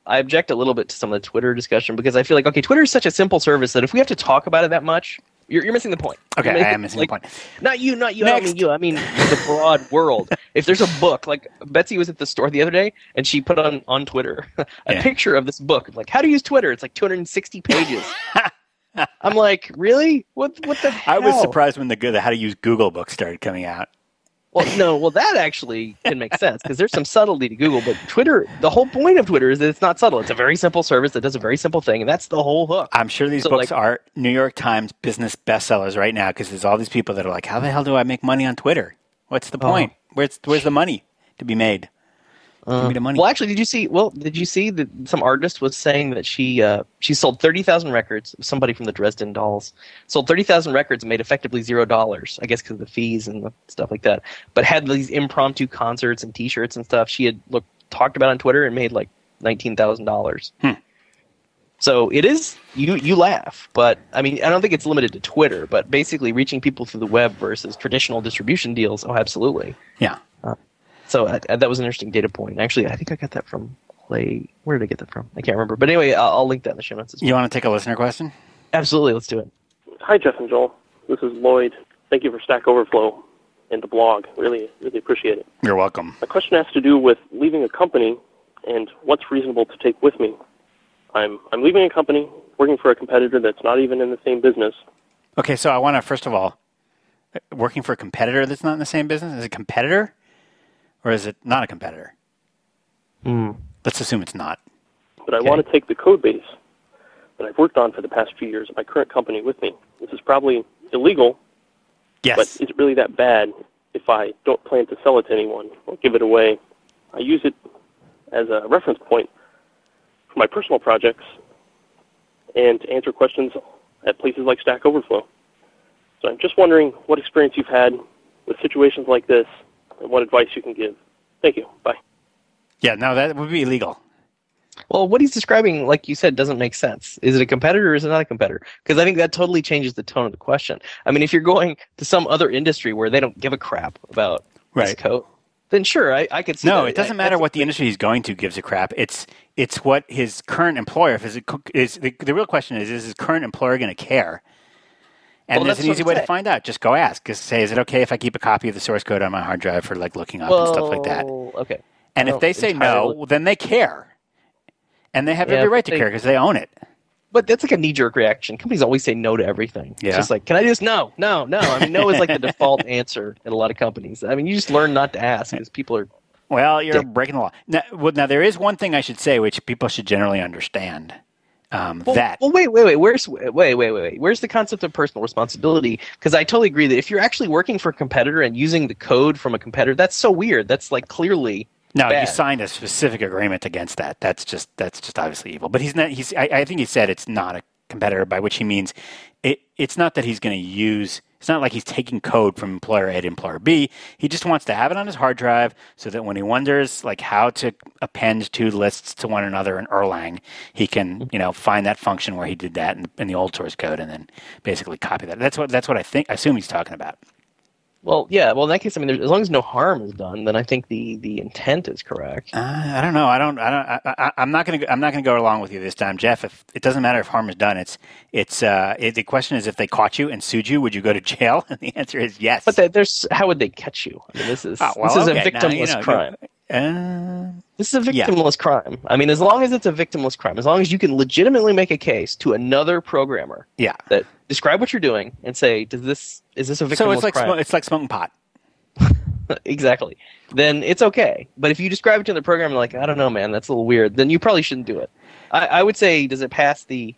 I object a little bit to some of the Twitter discussion because I feel like okay, Twitter is such a simple service that if we have to talk about it that much, you're, you're missing the point. Okay, I am missing like, the point. Not you, not you. I mean you. I mean the broad world. If there's a book, like Betsy was at the store the other day, and she put on on Twitter a Yeah. picture of this book, like how to use Twitter. It's like 260 pages. I'm like, really? What? What the? Hell? I was surprised when the good the how to use Google book started coming out. Well, no, well that actually can make sense because there's some subtlety to Google, but Twitter. The whole point of Twitter is that it's not subtle. It's a very simple service that does a very simple thing, and that's the whole hook. I'm sure these So, books like- are New York Times business bestsellers right now because there's all these people that are like, "How the hell do I make money on Twitter? What's the oh. point? Where's where's the money to be made? Give me the money." Well, actually, did you see? Well, did you see that some artist was saying that she uh, she sold thirty thousand records? Somebody from the Dresden Dolls sold thirty thousand records, and made effectively zero dollars. I guess because of the fees and the stuff like that. But had these impromptu concerts and T-shirts and stuff. She had looked talked about on Twitter and made like nineteen thousand dollars. Hmm. So it is you you laugh, but I mean I don't think it's limited to Twitter, but basically reaching people through the web versus traditional distribution deals. Oh, absolutely. yeah. So uh, that was an interesting data point. Actually, I think I got that from play. Where did I get that from? I can't remember. But anyway, I'll, I'll link that in the show notes. As well. You want to take a listener question? Absolutely, let's do it. Hi, Jeff and Joel. This is Lloyd. Thank you for Stack Overflow and the blog. Really, really appreciate it. You're welcome. My question has to do with leaving a company and what's reasonable to take with me. I'm I'm leaving a company, working for a competitor that's not even in the same business. Okay, so I want to first of all, working for a competitor that's not in the same business is it a competitor, or is it not a competitor? Hmm. Let's assume it's not. But I Okay. want to take the code base that I've worked on for the past few years at my current company with me. This is probably illegal, Yes. but is it really that bad if I don't plan to sell it to anyone or give it away? I use it as a reference point for my personal projects and to answer questions at places like Stack Overflow. So I'm just wondering what experience you've had with situations like this and what advice you can give. Thank you. Bye. yeah. No, that would be illegal. Well, what he's describing, like you said, doesn't make sense. Is it a competitor or is it not a competitor? Because I think that totally changes the tone of the question. I mean, if you're going to some other industry where they don't give a crap about this Right. code, then sure, I, I could see No, that. it doesn't I- matter what the industry he's going to gives a crap. It's it's what his current employer. If his, is the, the real question is: Is his current employer going to care? And Well, there's an easy way to find out. Just go ask. Just say, is it okay if I keep a copy of the source code on my hard drive for like looking up and stuff like that? Okay. And if they say no, well, then they care, and they have Yeah, every right to they- care because they own it. But that's like a knee jerk reaction. Companies always say no to everything. It's Yeah. just like, can I just no, no, no? I mean, no is like the default answer in a lot of companies. I mean, you just learn not to ask because people are. Well, you're Dick. breaking the law. Now, well, now there is one thing I should say, which people should generally understand. Um, Well, that well, wait, wait, wait. Where's wait, wait, wait, wait? Where's the concept of personal responsibility? Because I totally agree that if you're actually working for a competitor and using the code from a competitor, that's so weird. That's like clearly No, you signed a specific agreement against that. That's just that's just obviously evil. But he's not. He's. I, I think he said it's not a competitor, by which he means it. It's not that he's going to use. It's not like he's taking code from employer A to employer B. He just wants to have it on his hard drive so that when he wonders like how to append two lists to one another in Erlang, he can mm-hmm. you know find that function where he did that in, in the old source code and then basically copy that. That's what that's what I think. I assume he's talking about. Well, yeah. Well, in that case, I mean, as long as no harm is done, then I think the the intent is correct. Uh, I don't know. I don't. I don't. I, I, I'm not going to. I'm not going to go along with you this time, Jeff. If it doesn't matter if harm is done, it's it's. Uh, it, the question is, if they caught you and sued you, would you go to jail? And the answer is yes. But there's how would they catch you? I mean, this is Oh, well, this is okay. a Now, victimless you know, crime. Uh, This is a Yeah. victimless crime. I mean, as long as it's a victimless crime, as long as you can legitimately make a case to another programmer yeah. that describe what you're doing and say, "Does this is this a victimless So it's like crime?" smo- it's like smoking pot. exactly. Then it's okay. But if you describe it to the programmer like, "I don't know, man, that's a little weird," then you probably shouldn't do it. I, I would say, does it pass the?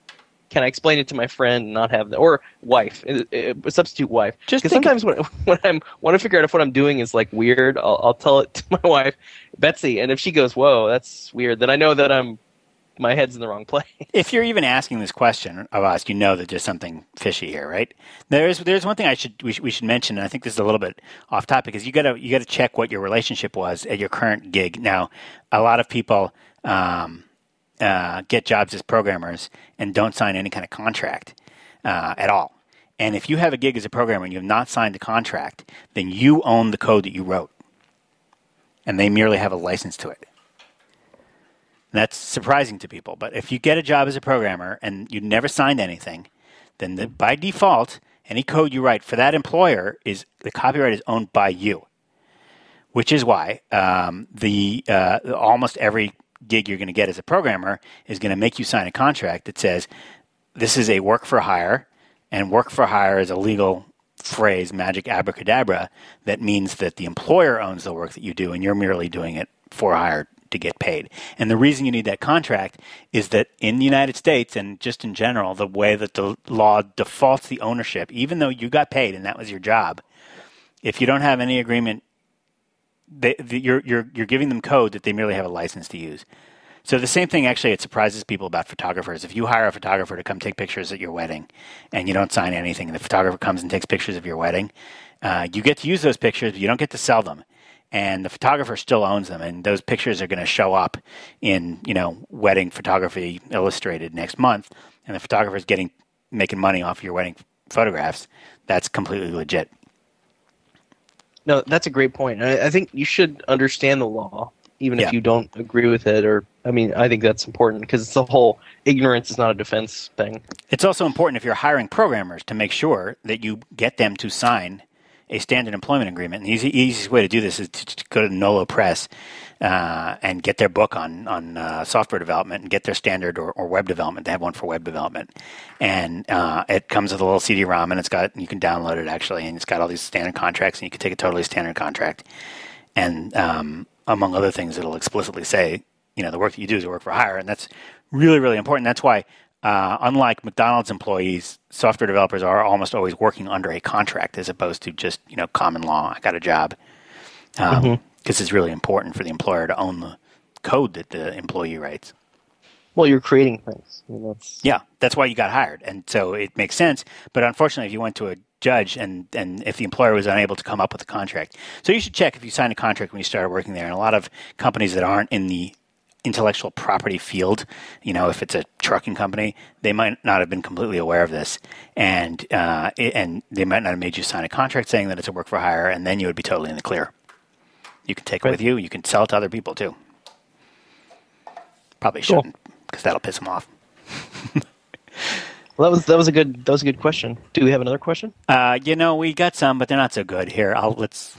Can I explain it to my friend and not have the or wife, uh, uh, substitute wife? Just because sometimes when when I'm want to figure out if what I'm doing is like weird, I'll, I'll tell it to my wife, Betsy, and if she goes, "Whoa, that's weird," then I know that I'm my head's in the wrong place. If you're even asking this question of us, you know that there's something fishy here, right? There's there's one thing I should we, should we should mention, and I think this is a little bit off topic, is you gotta you gotta check what your relationship was at your current gig. Now, a lot of people um, uh, get jobs as programmers and don't sign any kind of contract uh, at all. And if you have a gig as a programmer and you have not signed a contract, then you own the code that you wrote, and they merely have a license to it. That's surprising to people. But if you get a job as a programmer and you never signed anything, then the, by default, any code you write for that employer is the copyright is owned by you. Which is why um, the uh, almost every gig you're going to get as a programmer is going to make you sign a contract that says this is a work for hire, and work for hire is a legal phrase, magic abracadabra, that means that the employer owns the work that you do, and you're merely doing it for hire to get paid. And the reason you need that contract is that in the United States and just in general, the way that the law defaults the ownership, even though you got paid and that was your job, if you don't have any agreement, they, the, you're, you're, you're giving them code that they merely have a license to use. So the same thing actually it surprises people about photographers. If you hire a photographer to come take pictures at your wedding and you don't sign anything, and the photographer comes and takes pictures of your wedding, uh, you get to use those pictures, but you don't get to sell them. And the photographer still owns them, and those pictures are going to show up in you know Wedding Photography Illustrated next month, and the photographer is getting making money off your wedding photographs. That's completely legit. No, that's a great point. I, I think you should understand the law, even Yeah. if you don't agree with it, or I mean, I think that's important because it's the whole ignorance is not a defense thing. It's also important if you're hiring programmers to make sure that you get them to sign a standard employment agreement. And the easy, easiest way to do this is to, to go to Nolo Press uh, and get their book on on uh, software development and get their standard or, or, web development. They have one for web development, and uh, it comes with a little CD-ROM, and it's got you can download it actually, and it's got all these standard contracts, and you can take a totally standard contract, and um, among other things, it'll explicitly say, you know, the work that you do is a work for hire, and that's really really important. That's why. Uh, unlike McDonald's employees, software developers are almost always working under a contract as opposed to just you know common law. I got a job. Um, mm-hmm because it's really important for the employer to own the code that the employee writes. Well, you're creating things. I mean, that's... Yeah, that's why you got hired, and so it makes sense. But unfortunately, if you went to a judge and and if the employer was unable to come up with a contract, so you should check if you signed a contract when you started working there. And a lot of companies that aren't in the intellectual property field, you know, if it's a trucking company, they might not have been completely aware of this, and uh, and they might not have made you sign a contract saying that it's a work for hire, and then you would be totally in the clear. You can take it with you. You can sell it to other people too. Probably shouldn't because that'll piss them off. well, that was that was a good that was a good question. Do we have another question? Uh, you know, we got some, but they're not so good. Here, I'll let's.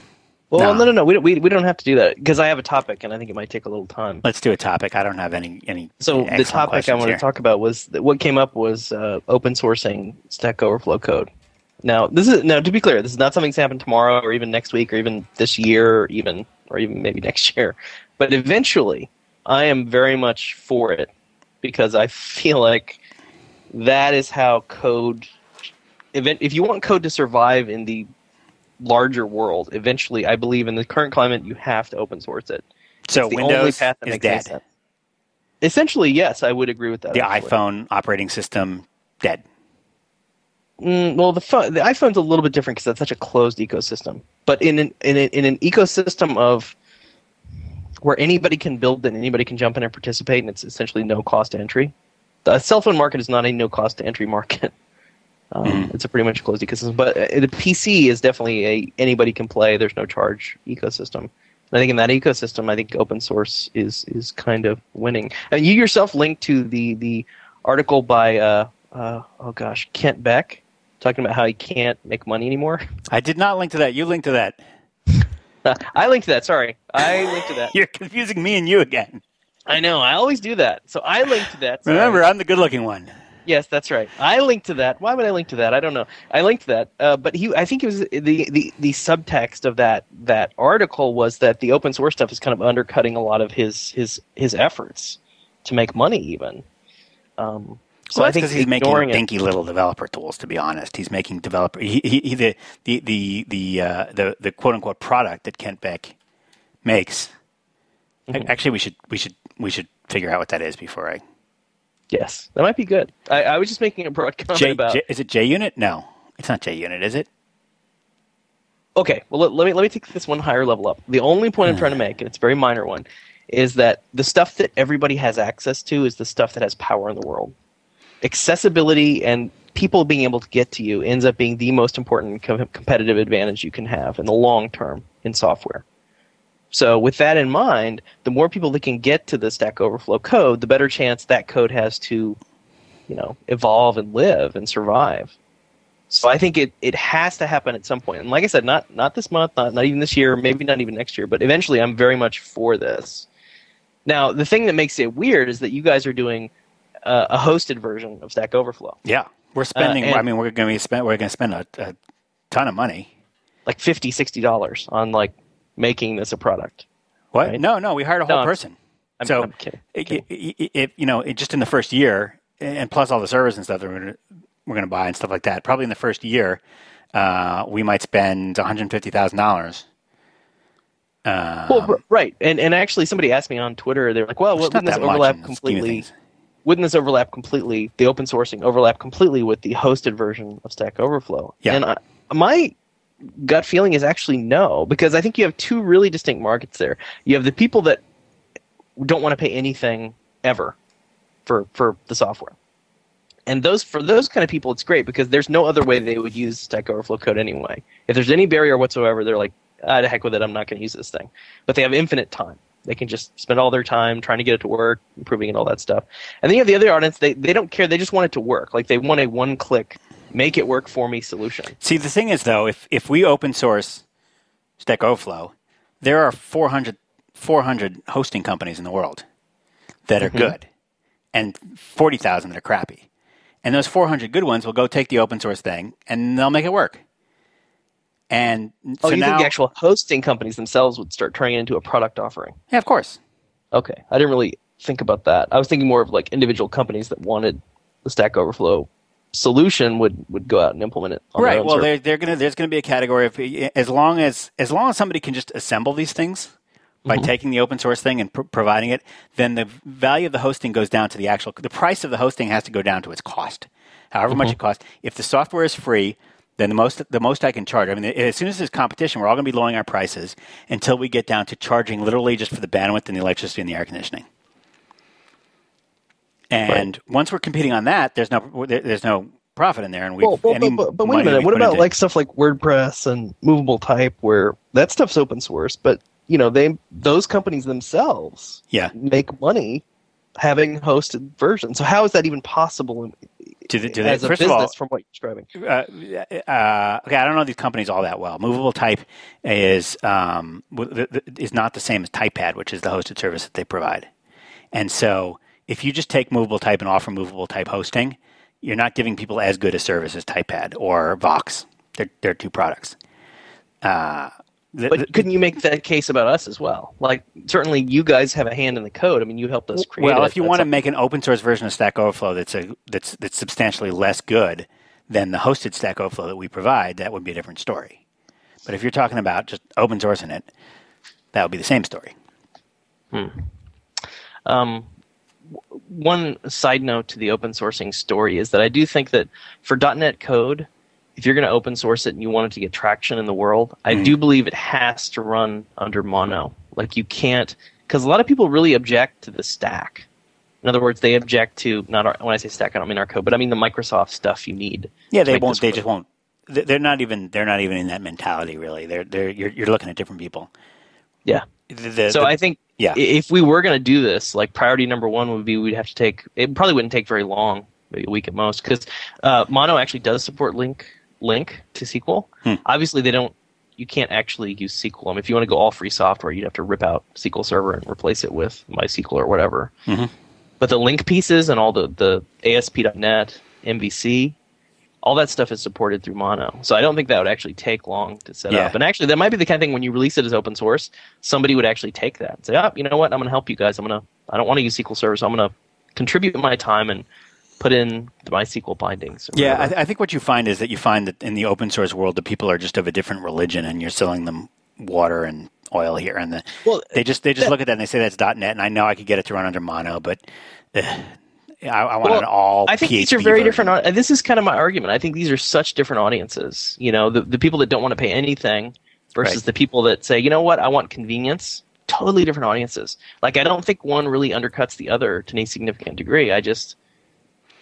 Well, no, no, no. We, we, we don't have to do that because I have a topic, and I think it might take a little time. Let's do a topic. I don't have any any. So the topic I want to talk about was what came up was uh, open sourcing Stack Overflow code. Now, this is now to be clear, this is not something that's happened tomorrow or even next week or even this year or even or even maybe next year. But eventually, I am very much for it because I feel like that is how code. Event, If you want code to survive in the larger world, eventually, I believe in the current climate, you have to open source it. So Windows is dead. Essentially, yes, I would agree with that. The actually. iPhone operating system dead. Mm, well, the phone, the iPhone's a little bit different because that's such a closed ecosystem. But in an in, in an ecosystem of where anybody can build and anybody can jump in and participate, and it's essentially no cost entry. The cell phone market is not a no cost to entry market. Um, mm. It's a pretty much closed ecosystem. But uh, the PC is definitely a anybody can play. There's no charge ecosystem. And I think in that ecosystem, I think open source is is kind of winning. And you yourself linked to the the article by uh, uh, oh gosh Kent Beck talking about how he can't make money anymore. I did not link to that. You linked to that. I linked to that. Sorry, I linked to that. You're confusing me and you again. I know. I always do that. So I linked to that. Sorry. Remember, I'm the good-looking one. Yes, that's right. I linked to that. Why would I link to that? I don't know. I linked to that, uh, but he. I think it was the, the the subtext of that that article was that the open source stuff is kind of undercutting a lot of his his his efforts to make money, even. Um, so well, I think he's making dinky little developer tools. To be honest, he's making developer. He, he, he the the the the, uh, the the quote unquote product that Kent Beck makes. Mm-hmm. Actually, we should we should we should figure out what that is before I. Yes, that might be good. I, I was just making a broad comment J, about. J, is it JUnit? No, it's not JUnit, is it? Okay, well let, let me let me take this one higher level up. The only point I'm hmm. trying to make, and it's a very minor one, is that the stuff that everybody has access to is the stuff that has power in the world accessibility and people being able to get to you ends up being the most important com- competitive advantage you can have in the long term in software. So, with that in mind, the more people that can get to the Stack Overflow code, the better chance that code has to, you know, evolve and live and survive. So, I think it, it has to happen at some point. And like I said, not not this month, not not even this year, maybe not even next year, but eventually, I'm very much for this. Now, the thing that makes it weird is that you guys are doing uh, a hosted version of Stack Overflow. Yeah, we're spending. Uh, I mean, we're going to spend. We're going to spend a, a, ton of money, like 50 60 dollars on like making this a product. What? Right? No, no, we hired a whole no, person. I'm, so, I'm kidding. It, it, it, you know, just in the first year, and plus all the servers and stuff that we're going to we're going to buy and stuff like that. Probably in the first year, uh, we might spend one hundred fifty thousand dollars. Um, well, right, and and actually, somebody asked me on Twitter. They're like, "Well, wouldn't this overlap completely?" wouldn't this overlap completely, the open sourcing overlap completely with the hosted version of Stack Overflow? Yeah. And I, my gut feeling is actually no, because I think you have two really distinct markets there. You have the people that don't want to pay anything ever for for the software. And those for those kind of people, it's great because there's no other way they would use Stack Overflow code anyway. If there's any barrier whatsoever, they're like, ah, the heck with it, I'm not going to use this thing. But they have infinite time. They can just spend all their time trying to get it to work, improving it, all that stuff. And then you have the other audience. They they don't care. They just want it to work. Like they want a one click, make it work for me solution. See, the thing is though, if if we open source Stack Overflow, there are 400, 400 hosting companies in the world that are Mhm. good, and forty thousand that are crappy. And those four hundred good ones will go take the open source thing and they'll make it work. And Oh, so you now, think the actual hosting companies themselves would start turning it into a product offering? yeah, of course. Okay, I didn't really think about that. I was thinking more of like individual companies that wanted the Stack Overflow solution would would go out and implement it. On right. Well, they're, they're gonna there's gonna be a category of as long as as long as somebody can just assemble these things by Mhm. taking the open source thing and pr- providing it, then the value of the hosting goes down to the actual the price of the hosting has to go down to its cost, however much Mhm. it costs. If the software is free. Then the most the most I can charge. I mean, as soon as there's competition, we're all going to be lowering our prices until we get down to charging literally just for the bandwidth and the electricity and the air conditioning. And once we're competing on that, there's no there, there's no profit in there, and we well, well, but, but, but wait a minute. What about like stuff like WordPress and Movable Type, where that stuff's open source, but you know they those companies themselves yeah make money having hosted versions. So how is that even possible in, Do they- do they- as a first of business all- from what you're describing? uh, uh, okay, I don't know these companies all that well. Movable Type is um, w- th- th- is not the same as TypePad, which is the hosted service that they provide. And so, if you just take Movable Type and offer Movable Type hosting, you're not giving people as good a service as TypePad or Vox. They're they're two products. Uh, But couldn't you make that case about us as well? Like certainly you guys have a hand in the code. I mean, you helped us create. well, it. if you That's want to make an open source version of Stack Overflow that's a that's that's substantially less good than the hosted Stack Overflow that we provide, that would be a different story. But if you're talking about just open sourcing it, that would be the same story. Hmm. Um, one side note to the open sourcing story is that I do think that for .NET code, if you're going to open source it and you want it to get traction in the world, I Mm. do believe it has to run under Mono. Like you can't, because a lot of people really object to the stack. In other words, they object to not our, when I say stack, I don't mean our code, but I mean the Microsoft stuff you need. Yeah, they won't. They just won't. they- They're not even. They're not even in that mentality. Really, they're. They're. You're, you're looking at different people. Yeah. The- the- So the- I think yeah. if we were going to do this, like priority number one would be we'd have to take. It probably wouldn't take very long, maybe a week at most, because uh, Mono actually does support LINQ LINQ to SQL. Hmm. Obviously, they don't. You can't actually use SQL. I mean, if you want to go all free software, you'd have to rip out SQL Server and replace it with MySQL or whatever. Mhm. But the LINQ pieces and all the the ASP.NET, MVC, all that stuff is supported through Mono. So I don't think that would actually take long to set Yeah. up. And actually, that might be the kind of thing when you release it as open source, somebody would actually take that and say, "Oh, you know what? I'm going to help you guys. I'm going to. I don't want to use SQL Server, so I'm going to contribute my time and put in the MySQL bindings." Yeah, I, th- I think what you find is that you find that in the open source world, the people are just of a different religion, and you're selling them water and oil here, and the, well, they just they just that- look at that and they say that's .NET, and I know I could get it to run under Mono, but uh, I, I want Well, an all. I think these are very version. different. this is kind of my argument. I think these are such different audiences. You know, the the people that don't want to pay anything versus Right. the people that say, you know what, I want convenience. Totally different audiences. Like I don't think one really undercuts the other to any significant degree. I just,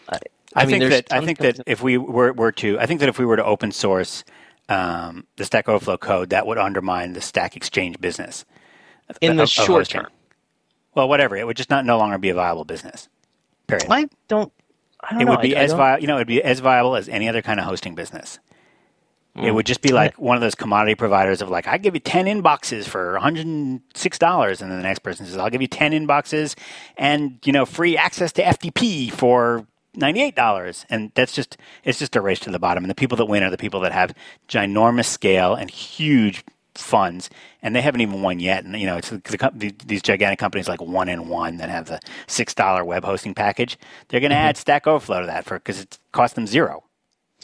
I, I, mean, think that I think that if we were, were to, I think that if we were to open source um, the Stack Overflow code, that would undermine the Stack Exchange business in the of short term, Well, whatever, it would just not no longer be a viable business. Period. I don't. I don't it know. would be I- I as don't- viable, you know, it would be as viable as any other kind of hosting business. It Mm. would just be like one of those commodity providers of like, I give you 10 inboxes for $106. And then the next person says, I'll give you 10 inboxes and, you know, free access to FTP for $98. And that's just, it's just a race to the bottom. And the people that win are the people that have ginormous scale and huge funds. And they haven't even won yet. And, you know, it's the, the, these gigantic companies like One and One that have the $6 web hosting package. They're going to add Stack Overflow to that for, because it costs them zero.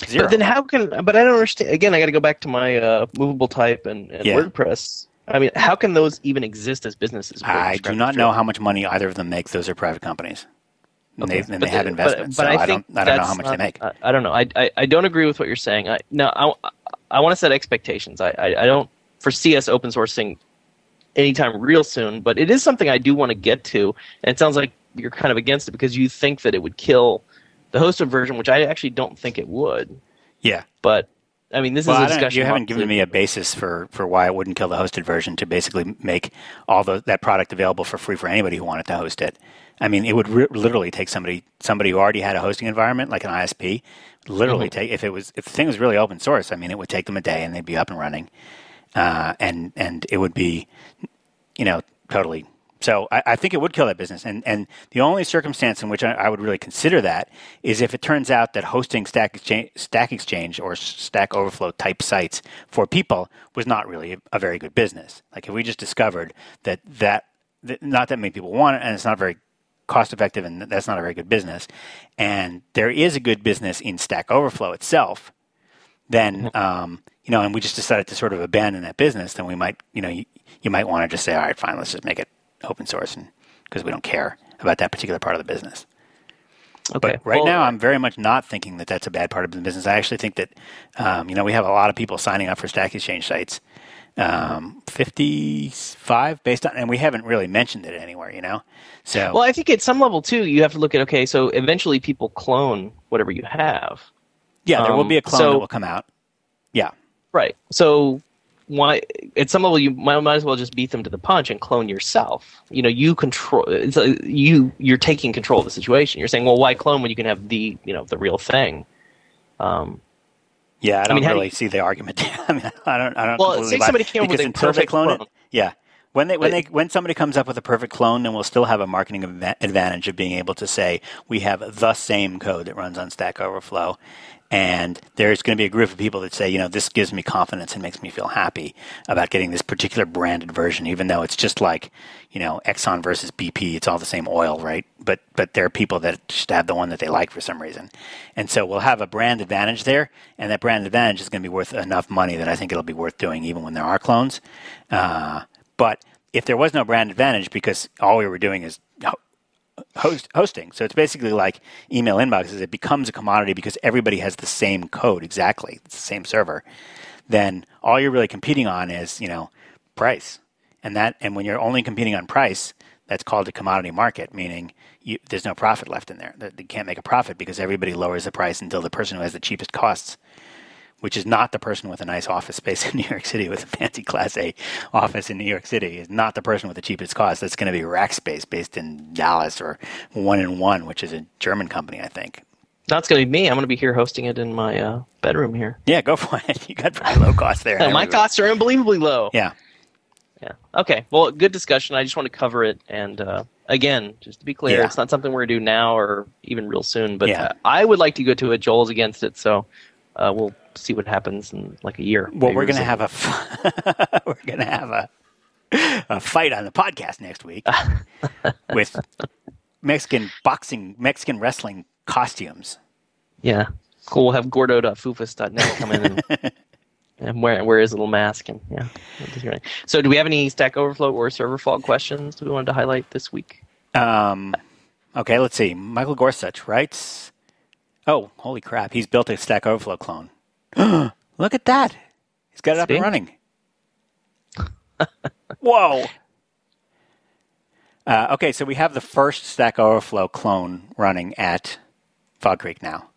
Zero. But then how can? But I don't understand. Again, I got to go back to my uh, movable type and, and Yeah. WordPress. I mean, how can those even exist as businesses? I do not know how much money either of them make. Those are private companies. And they, and they have investments. But, but so I, I, don't, I don't know how much not- they make. I, I don't know. I, I, I don't agree with what you're saying. I no. I, I want to set expectations. I, I, I don't foresee CS open sourcing anytime real soon. But it is something I do want to get to. And it sounds like you're kind of against it because you think that it would kill the hosted version, which I actually don't think it would. Yeah. But I mean, this well, is a discussion. you haven't given me a basis for, for why it wouldn't kill the hosted version to basically make all the, that product available for free for anybody who wanted to host it. I mean, it would re- literally take somebody somebody who already had a hosting environment like an ISP. Literally Mm-hmm. take if it was if the thing was really open source. I mean, it would take them a day and they'd be up and running, uh, and and it would be, you know, totally. So I, I think it would kill that business. And and the only circumstance in which I, I would really consider that is if it turns out that hosting Stack Exchange, Stack Exchange or Stack Overflow type sites for people was not really a very good business. Like if we just discovered that that, that not that many people want it and it's not very cost effective and that's not a very good business, and there is a good business in Stack Overflow itself, then um, you know, and we just decided to sort of abandon that business, then we might, you know, you, you might want to just say, all right, fine, let's just make it open source, and because we don't care about that particular part of the business. Okay. But right well, now, I'm very much not thinking that that's a bad part of the business. I actually think that, um, you know, we have a lot of people signing up for Stack Exchange sites, um, 55 based on, and we haven't really mentioned it anywhere, you know. So Well, I think at some level too, you have to look at okay, so eventually people clone whatever you have, yeah, there will um, be a clone so- that will come out. Yeah, right? So why at some level you might, might as well just beat them to the punch and clone yourself. You know, you control. It's a, you you're taking control of the situation. You're saying, well, why clone when you can have the you know the real thing? Um, Yeah, I don't mean, how do really you- see the argument. I mean, I don't. I don't. Well, say somebody came up with a perfect clone it. clone. Yeah, when they when they when somebody comes up with a perfect clone, then we'll still have a marketing adva- advantage of being able to say we have the same code that runs on Stack Overflow, and there's going to be a group of people that say, you know, this gives me confidence and makes me feel happy about getting this particular branded version, even though it's just like, you know, Exxon versus BP. It's all the same oil, right? But but there are people that just have the one that they like for some reason, and so we'll have a brand advantage there, and that brand advantage is going to be worth enough money that I think it'll be worth doing, even when there are clones. Uh, but if there was no brand advantage, because all we were doing is host, hosting, so it's basically like email inboxes. It becomes a commodity because everybody has the same code exactly, it's the same server. Then all you're really competing on is you know price, and that and when you're only competing on price, that's called a commodity market, meaning you, there's no profit left in there. They can't make a profit because everybody lowers the price until the person who has the cheapest costs which is not the person with a nice office space in New York City with a fancy Class A office in New York City, is not the person with the cheapest cost. That's going to be Rackspace based in Dallas or One in One, which is a German company, I think. that's going to be me. I'm going to be here hosting it in my uh, bedroom here. Yeah, go for it. You got pretty low cost there. my costs are unbelievably low. Yeah. Yeah. Okay. Well, good discussion. I just want to cover it, and uh, again, just to be clear, Yeah. it's not something we're going to do now or even real soon. But Yeah. uh, I would like to go to it. Joel's against it, so uh, we'll see what happens in like a year. Well, we're going to so. have a f- we're going to have a a fight on the podcast next week with Mexican boxing, Mexican wrestling costumes. yeah. Cool. We'll have Gordo.fufus.net come in and, and wear wear his little mask and yeah. that'd be great. So, do we have any Stack Overflow or server fault questions we wanted to highlight this week? Um, okay, let's see. Michael Gorsuch writes. Oh, holy crap! He's built a Stack Overflow clone. Look at that! He's got it up and running. Whoa! Uh, okay, so we have the first Stack Overflow clone running at Fog Creek now.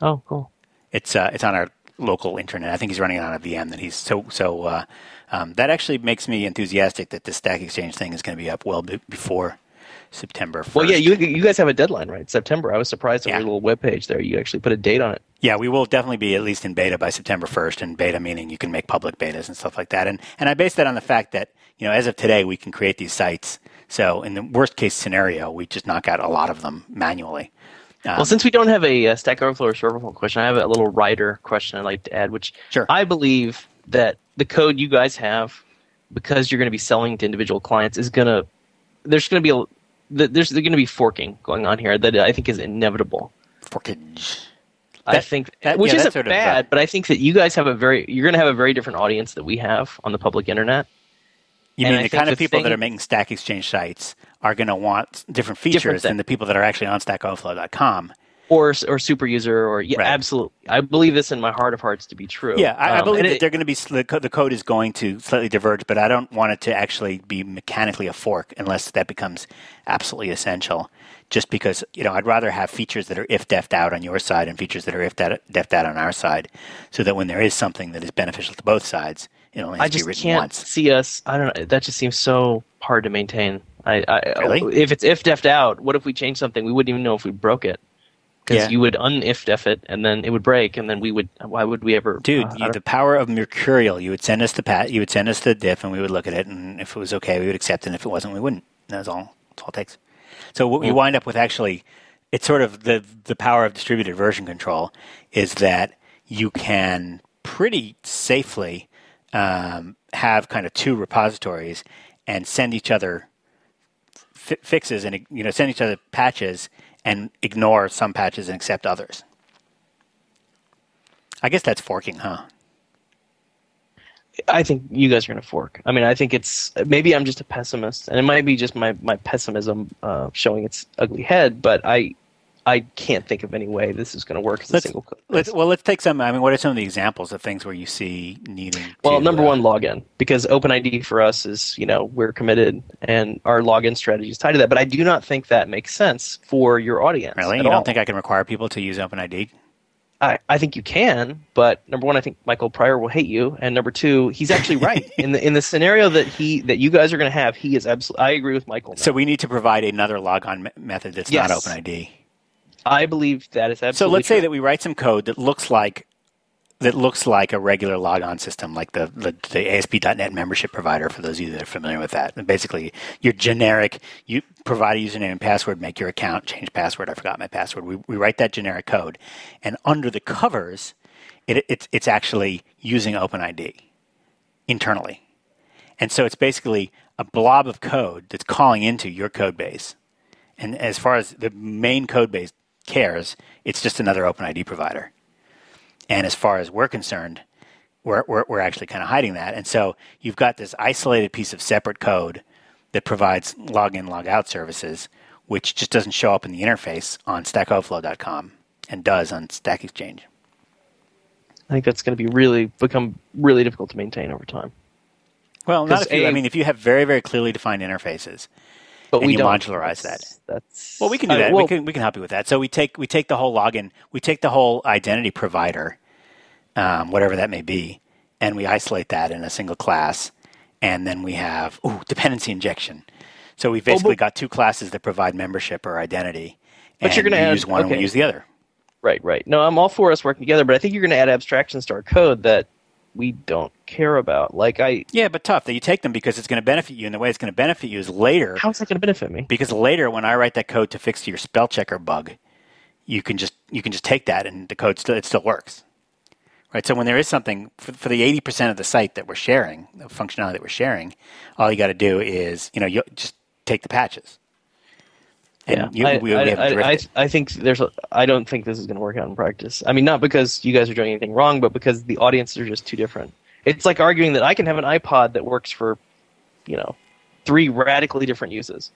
Oh, cool. It's uh, it's on our local internet. I think he's running it on a VM that he's so so. Uh, um, that actually makes me enthusiastic that the Stack Exchange thing is going to be up well be- before September. 1st. Well, yeah, you you guys have a deadline, right? September. I was surprised on Yeah. your little webpage there. You actually put a date on it. Yeah, we will definitely be at least in beta by September 1st, and beta meaning you can make public betas and stuff like that. And and I base that on the fact that you know as of today we can create these sites. So in the worst case scenario, we just knock out a lot of them manually. Um, Well, since we don't have a, uh Stack Overflow or Serverflow question, I have a little writer question I'd like to add, which Sure. I believe that the code you guys have, because you're going to be selling to individual clients, is going to there's going to be a there's going to be forking going on here that I think is inevitable. forkage. I That- think, that- which yeah, isn't sort of, uh, bad, but I think that you guys have a very you're going to have a very different audience that we have on the public internet. You And mean I the kind of the people that are making Stack Exchange sites are going to want different features Different than the people that are actually on StackOverflow.com. or or super user or yeah Right. absolutely i believe this in my heart of hearts to be true Yeah, I, I Um, believe that it- they're going to be the, code is going to slightly diverge, but I don't want it to actually be mechanically a fork unless that becomes absolutely essential. Just because you know, I'd rather have features that are ifdef'd out on your side and features that are if de- defed out on our side, so that when there is something that is beneficial to both sides, it only has I to be just written can't once. see us. I don't know. That just seems so hard to maintain. I, I Really? if it's ifdef'd out, what if we change something? We wouldn't even know if we broke it because Yeah. you would un if def it and then it would break and then we would. Why would we ever? Dude, uh, you, the power of Mercurial. You would send us the pat. You would send us the diff, and we would look at it, and if it was okay, we would accept it. And if it wasn't, we wouldn't. That's all. That's all it takes. So what you wind up with actually, it's sort of the the power of distributed version control is that you can pretty safely um, have kind of two repositories and send each other fi- fixes and you know send each other patches and ignore some patches and accept others. I guess that's forking, huh? I think you guys are going to fork. I mean, I think it's maybe I'm just a pessimist, and it might be just my my pessimism uh, showing its ugly head. But I I can't think of any way this is going to work as a Let's, single code. let's well, let's take some. I mean, what are some of the examples of things where you see needing? Well, to, number uh, one, login because OpenID for us is you know we're committed and our login strategy is tied to that. But I do not think that makes sense for your audience. Really, you don't think I can require people to use OpenID? I, I think you can, but number one, I think Michael Pryor will hate you, and number two, he's actually right in the in the scenario that he that you guys are going to have. He is absolutely. I agree with Michael. now. So we need to provide another logon me- method that's Yes. not OpenID. I believe that is absolutely. So let's say that we write some code that looks like that looks like a regular logon system, like the, the, the ASP.NET membership provider. For those of you that are familiar with that, and basically your generic, you provide a username and password, make your account, change password. I forgot my password. We, we write that generic code, and under the covers, it, it's it's actually using OpenID internally, and so it's basically a blob of code that's calling into your code base. And as far as the main code base cares, it's just another OpenID provider. And as far as we're concerned, we're, we're, we're actually kind of hiding that. And so you've got this isolated piece of separate code that provides login, logout services, which just doesn't show up in the interface on stackoverflow.com and does on Stack Exchange. I think that's going to be really become really difficult to maintain over time. Well, not if you, I A- mean, if you have very, very clearly defined interfaces, But And we modularize That's- That's Well, we can do that. well, we can we can help you with that. So we take we take the whole login, we take the whole identity provider, um, whatever that may be, and we isolate that in a single class, and then we have ooh dependency injection. So we've basically got two classes that provide membership or identity. But and you're gonna we use one and we use the other. Right, right. No, I'm all for us working together, but I think you're going to add abstractions to our code that we don't care about. Like I, Yeah, but tough that you take them because it's going to benefit you, and the way it's going to benefit you is later. how is that going to benefit me? because later when I write that code to fix your spell checker bug, you can just you can just take that and the code still it still works. Right. So when there is something for, for the eighty percent of the site that we're sharing, the functionality that we're sharing, all you got to do is you know you just take the patches. And you, I, we, we I, haven't I, I. I think there's. A, I don't think this is going to work out in practice. I mean, not because you guys are doing anything wrong, but because the audiences are just too different. It's like arguing that I can have an iPod that works for, you know, three radically different uses.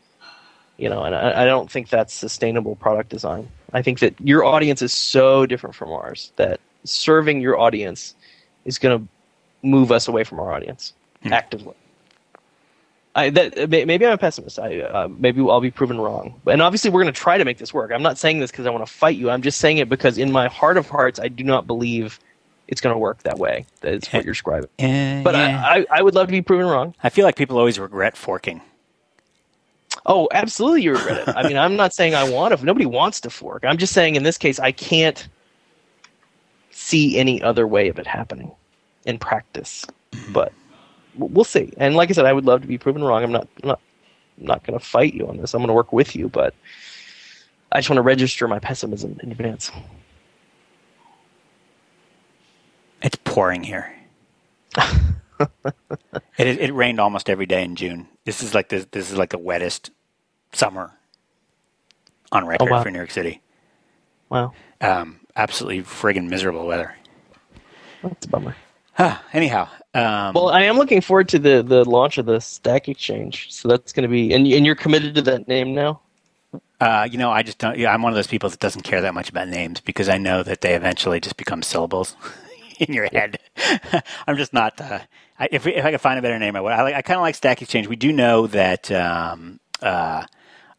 You know, and I, I don't think that's sustainable product design. I think that your audience is so different from ours that serving your audience is going to move us away from our audience Hmm. actively. I, that, maybe I'm a pessimist. I, uh, maybe I'll be proven wrong. And obviously, we're going to try to make this work. I'm not saying this because I want to fight you. I'm just saying it because, in my heart of hearts, I do not believe it's going to work that way. That's what you're describing. Eh, But yeah. I, I, I would love to be proven wrong. I feel like people always regret forking. Oh, absolutely, you regret it. I mean, I'm not saying I want to. Nobody wants to fork. I'm just saying in this case, I can't see any other way of it happening in practice. But w- we'll see. And like I said, I would love to be proven wrong. I'm not. I'm not. I'm not going to fight you on this. I'm going to work with you, but I just want to register my pessimism in advance. It's pouring here. it, it rained almost every day in June. This is like the, this is like the wettest summer on record wow. for New York City. Wow, Um, absolutely friggin' miserable weather. that's a bummer. Huh, anyhow, um, Well, I am looking forward to the the launch of the Stack Exchange. So that's going to be, and and you're committed to that name now. Uh, you know, I just don't. Yeah, I'm one of those people that doesn't care that much about names because I know that they eventually just become syllables in your head. I'm just not. Uh, I, if, if I could find a better name, I would. I, like, I kind of like Stack Exchange. We do know that. Um, uh,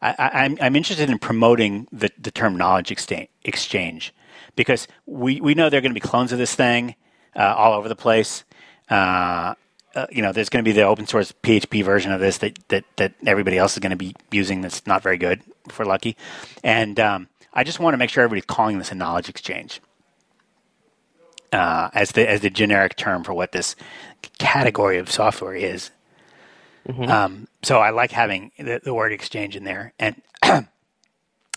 I, am I'm, I'm interested in promoting the, the term knowledge exchange, exchange because we, we know there are going to be clones of this thing uh, all over the place. Uh, uh, you know, there's going to be the open source PHP version of this that, that, that everybody else is going to be using that's not very good, if we're lucky. And um, I just want to make sure everybody's calling this a knowledge exchange uh, as the as the generic term for what this category of software is. Mm-hmm. Um, so I like having the, the, word exchange in there, and so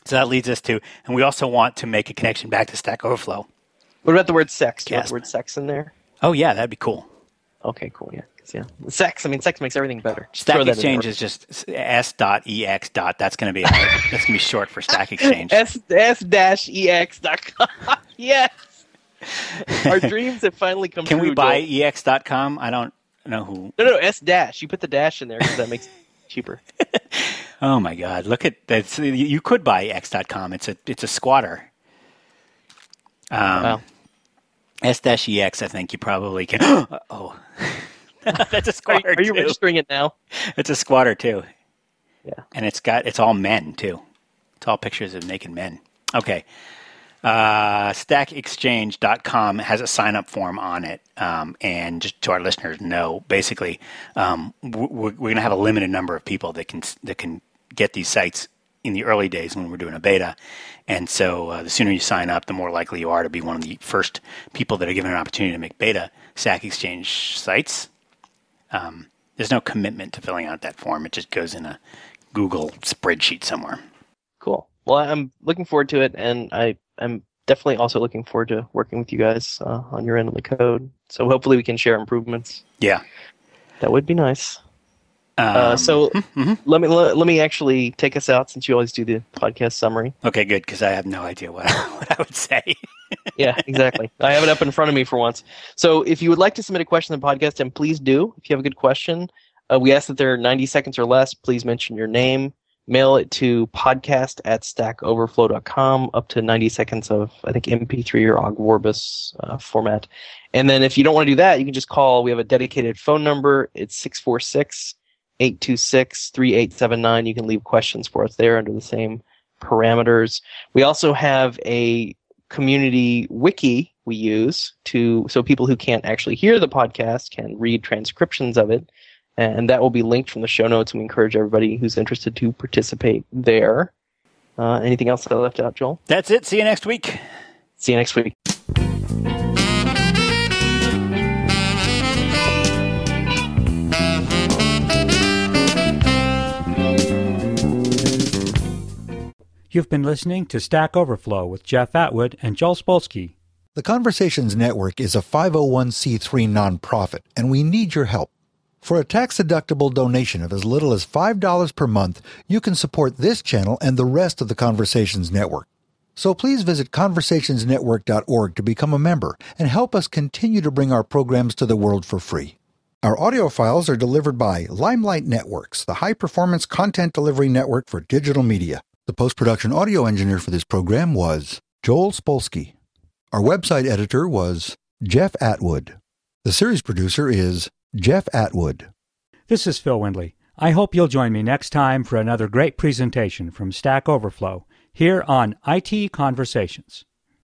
that leads us to, and we also want to make a connection back to Stack Overflow. What about the word sex? Do you want the word sex in there? Oh yeah, that'd be cool. Okay, cool. Yeah, yeah. Sex. I mean, sex makes everything better. Just Stack Exchange is just s dot ex dot. That's gonna be that's gonna be short for Stack Exchange. s s dash ex dot com. yes. Our dreams have finally come Can true. Can we buy Joel. com? I don't know who. No, no, S dash. You put the dash in there because that makes it cheaper. oh my God! Look at that. You could buy ex dot com. It's a it's a squatter. Um, wow. S dash ex. I think you probably can. oh. That's a squatter. Are, are you too. registering it now? It's a squatter too. Yeah. And it's got it's all men too. It's all pictures of naked men. Okay. Uh, stackexchange.com has a sign up form on it. Um, and just to our listeners know, basically, um, we're, we're going to have a limited number of people that can that can get these sites in the early days when we're doing a beta. And so uh, the sooner you sign up, the more likely you are to be one of the first people that are given an opportunity to make beta Stack Exchange sites. Um, there's no commitment to filling out that form. It just goes in a Google spreadsheet somewhere. Cool. Well, I'm looking forward to it, and I am definitely also looking forward to working with you guys uh, on your end of the code. So hopefully we can share improvements. Yeah, that would be nice. Um, uh, so mm-hmm. let me let, let, me actually take us out since you always do the podcast summary. Okay, good because I have no idea what I, what I would say. yeah, exactly. I have it up in front of me for once. So if you would like to submit a question to the podcast, and please do. If you have a good question, uh, we ask that they're 90 seconds or less. Please mention your name, mail it to podcast at stackoverflow.com up to 90 seconds of i think mp3 or ogg vorbis uh, format and then if you don't want to do that you can just call we have a dedicated phone number it's 646 826 3879 you can leave questions for us there under the same parameters we also have a community wiki we use to so people who can't actually hear the podcast can read transcriptions of it and that will be linked from the show notes. And we encourage everybody who's interested to participate there. Uh, anything else that I left out, Joel? That's it. See you next week. See you next week. You've been listening to Stack Overflow with Jeff Atwood and Joel Spolsky. The Conversations Network is a 501c3 nonprofit, and we need your help. For a tax-deductible donation of as little as $5 per month, you can support this channel and the rest of the Conversations Network. So please visit conversationsnetwork.org to become a member and help us continue to bring our programs to the world for free. Our audio files are delivered by Limelight Networks, the high-performance content delivery network for digital media. The post-production audio engineer for this program was Joel Spolsky. Our website editor was Jeff Atwood. The series producer is Jeff Atwood. This is Phil Windley. I hope you'll join me next time for another great presentation from Stack Overflow here on IT Conversations.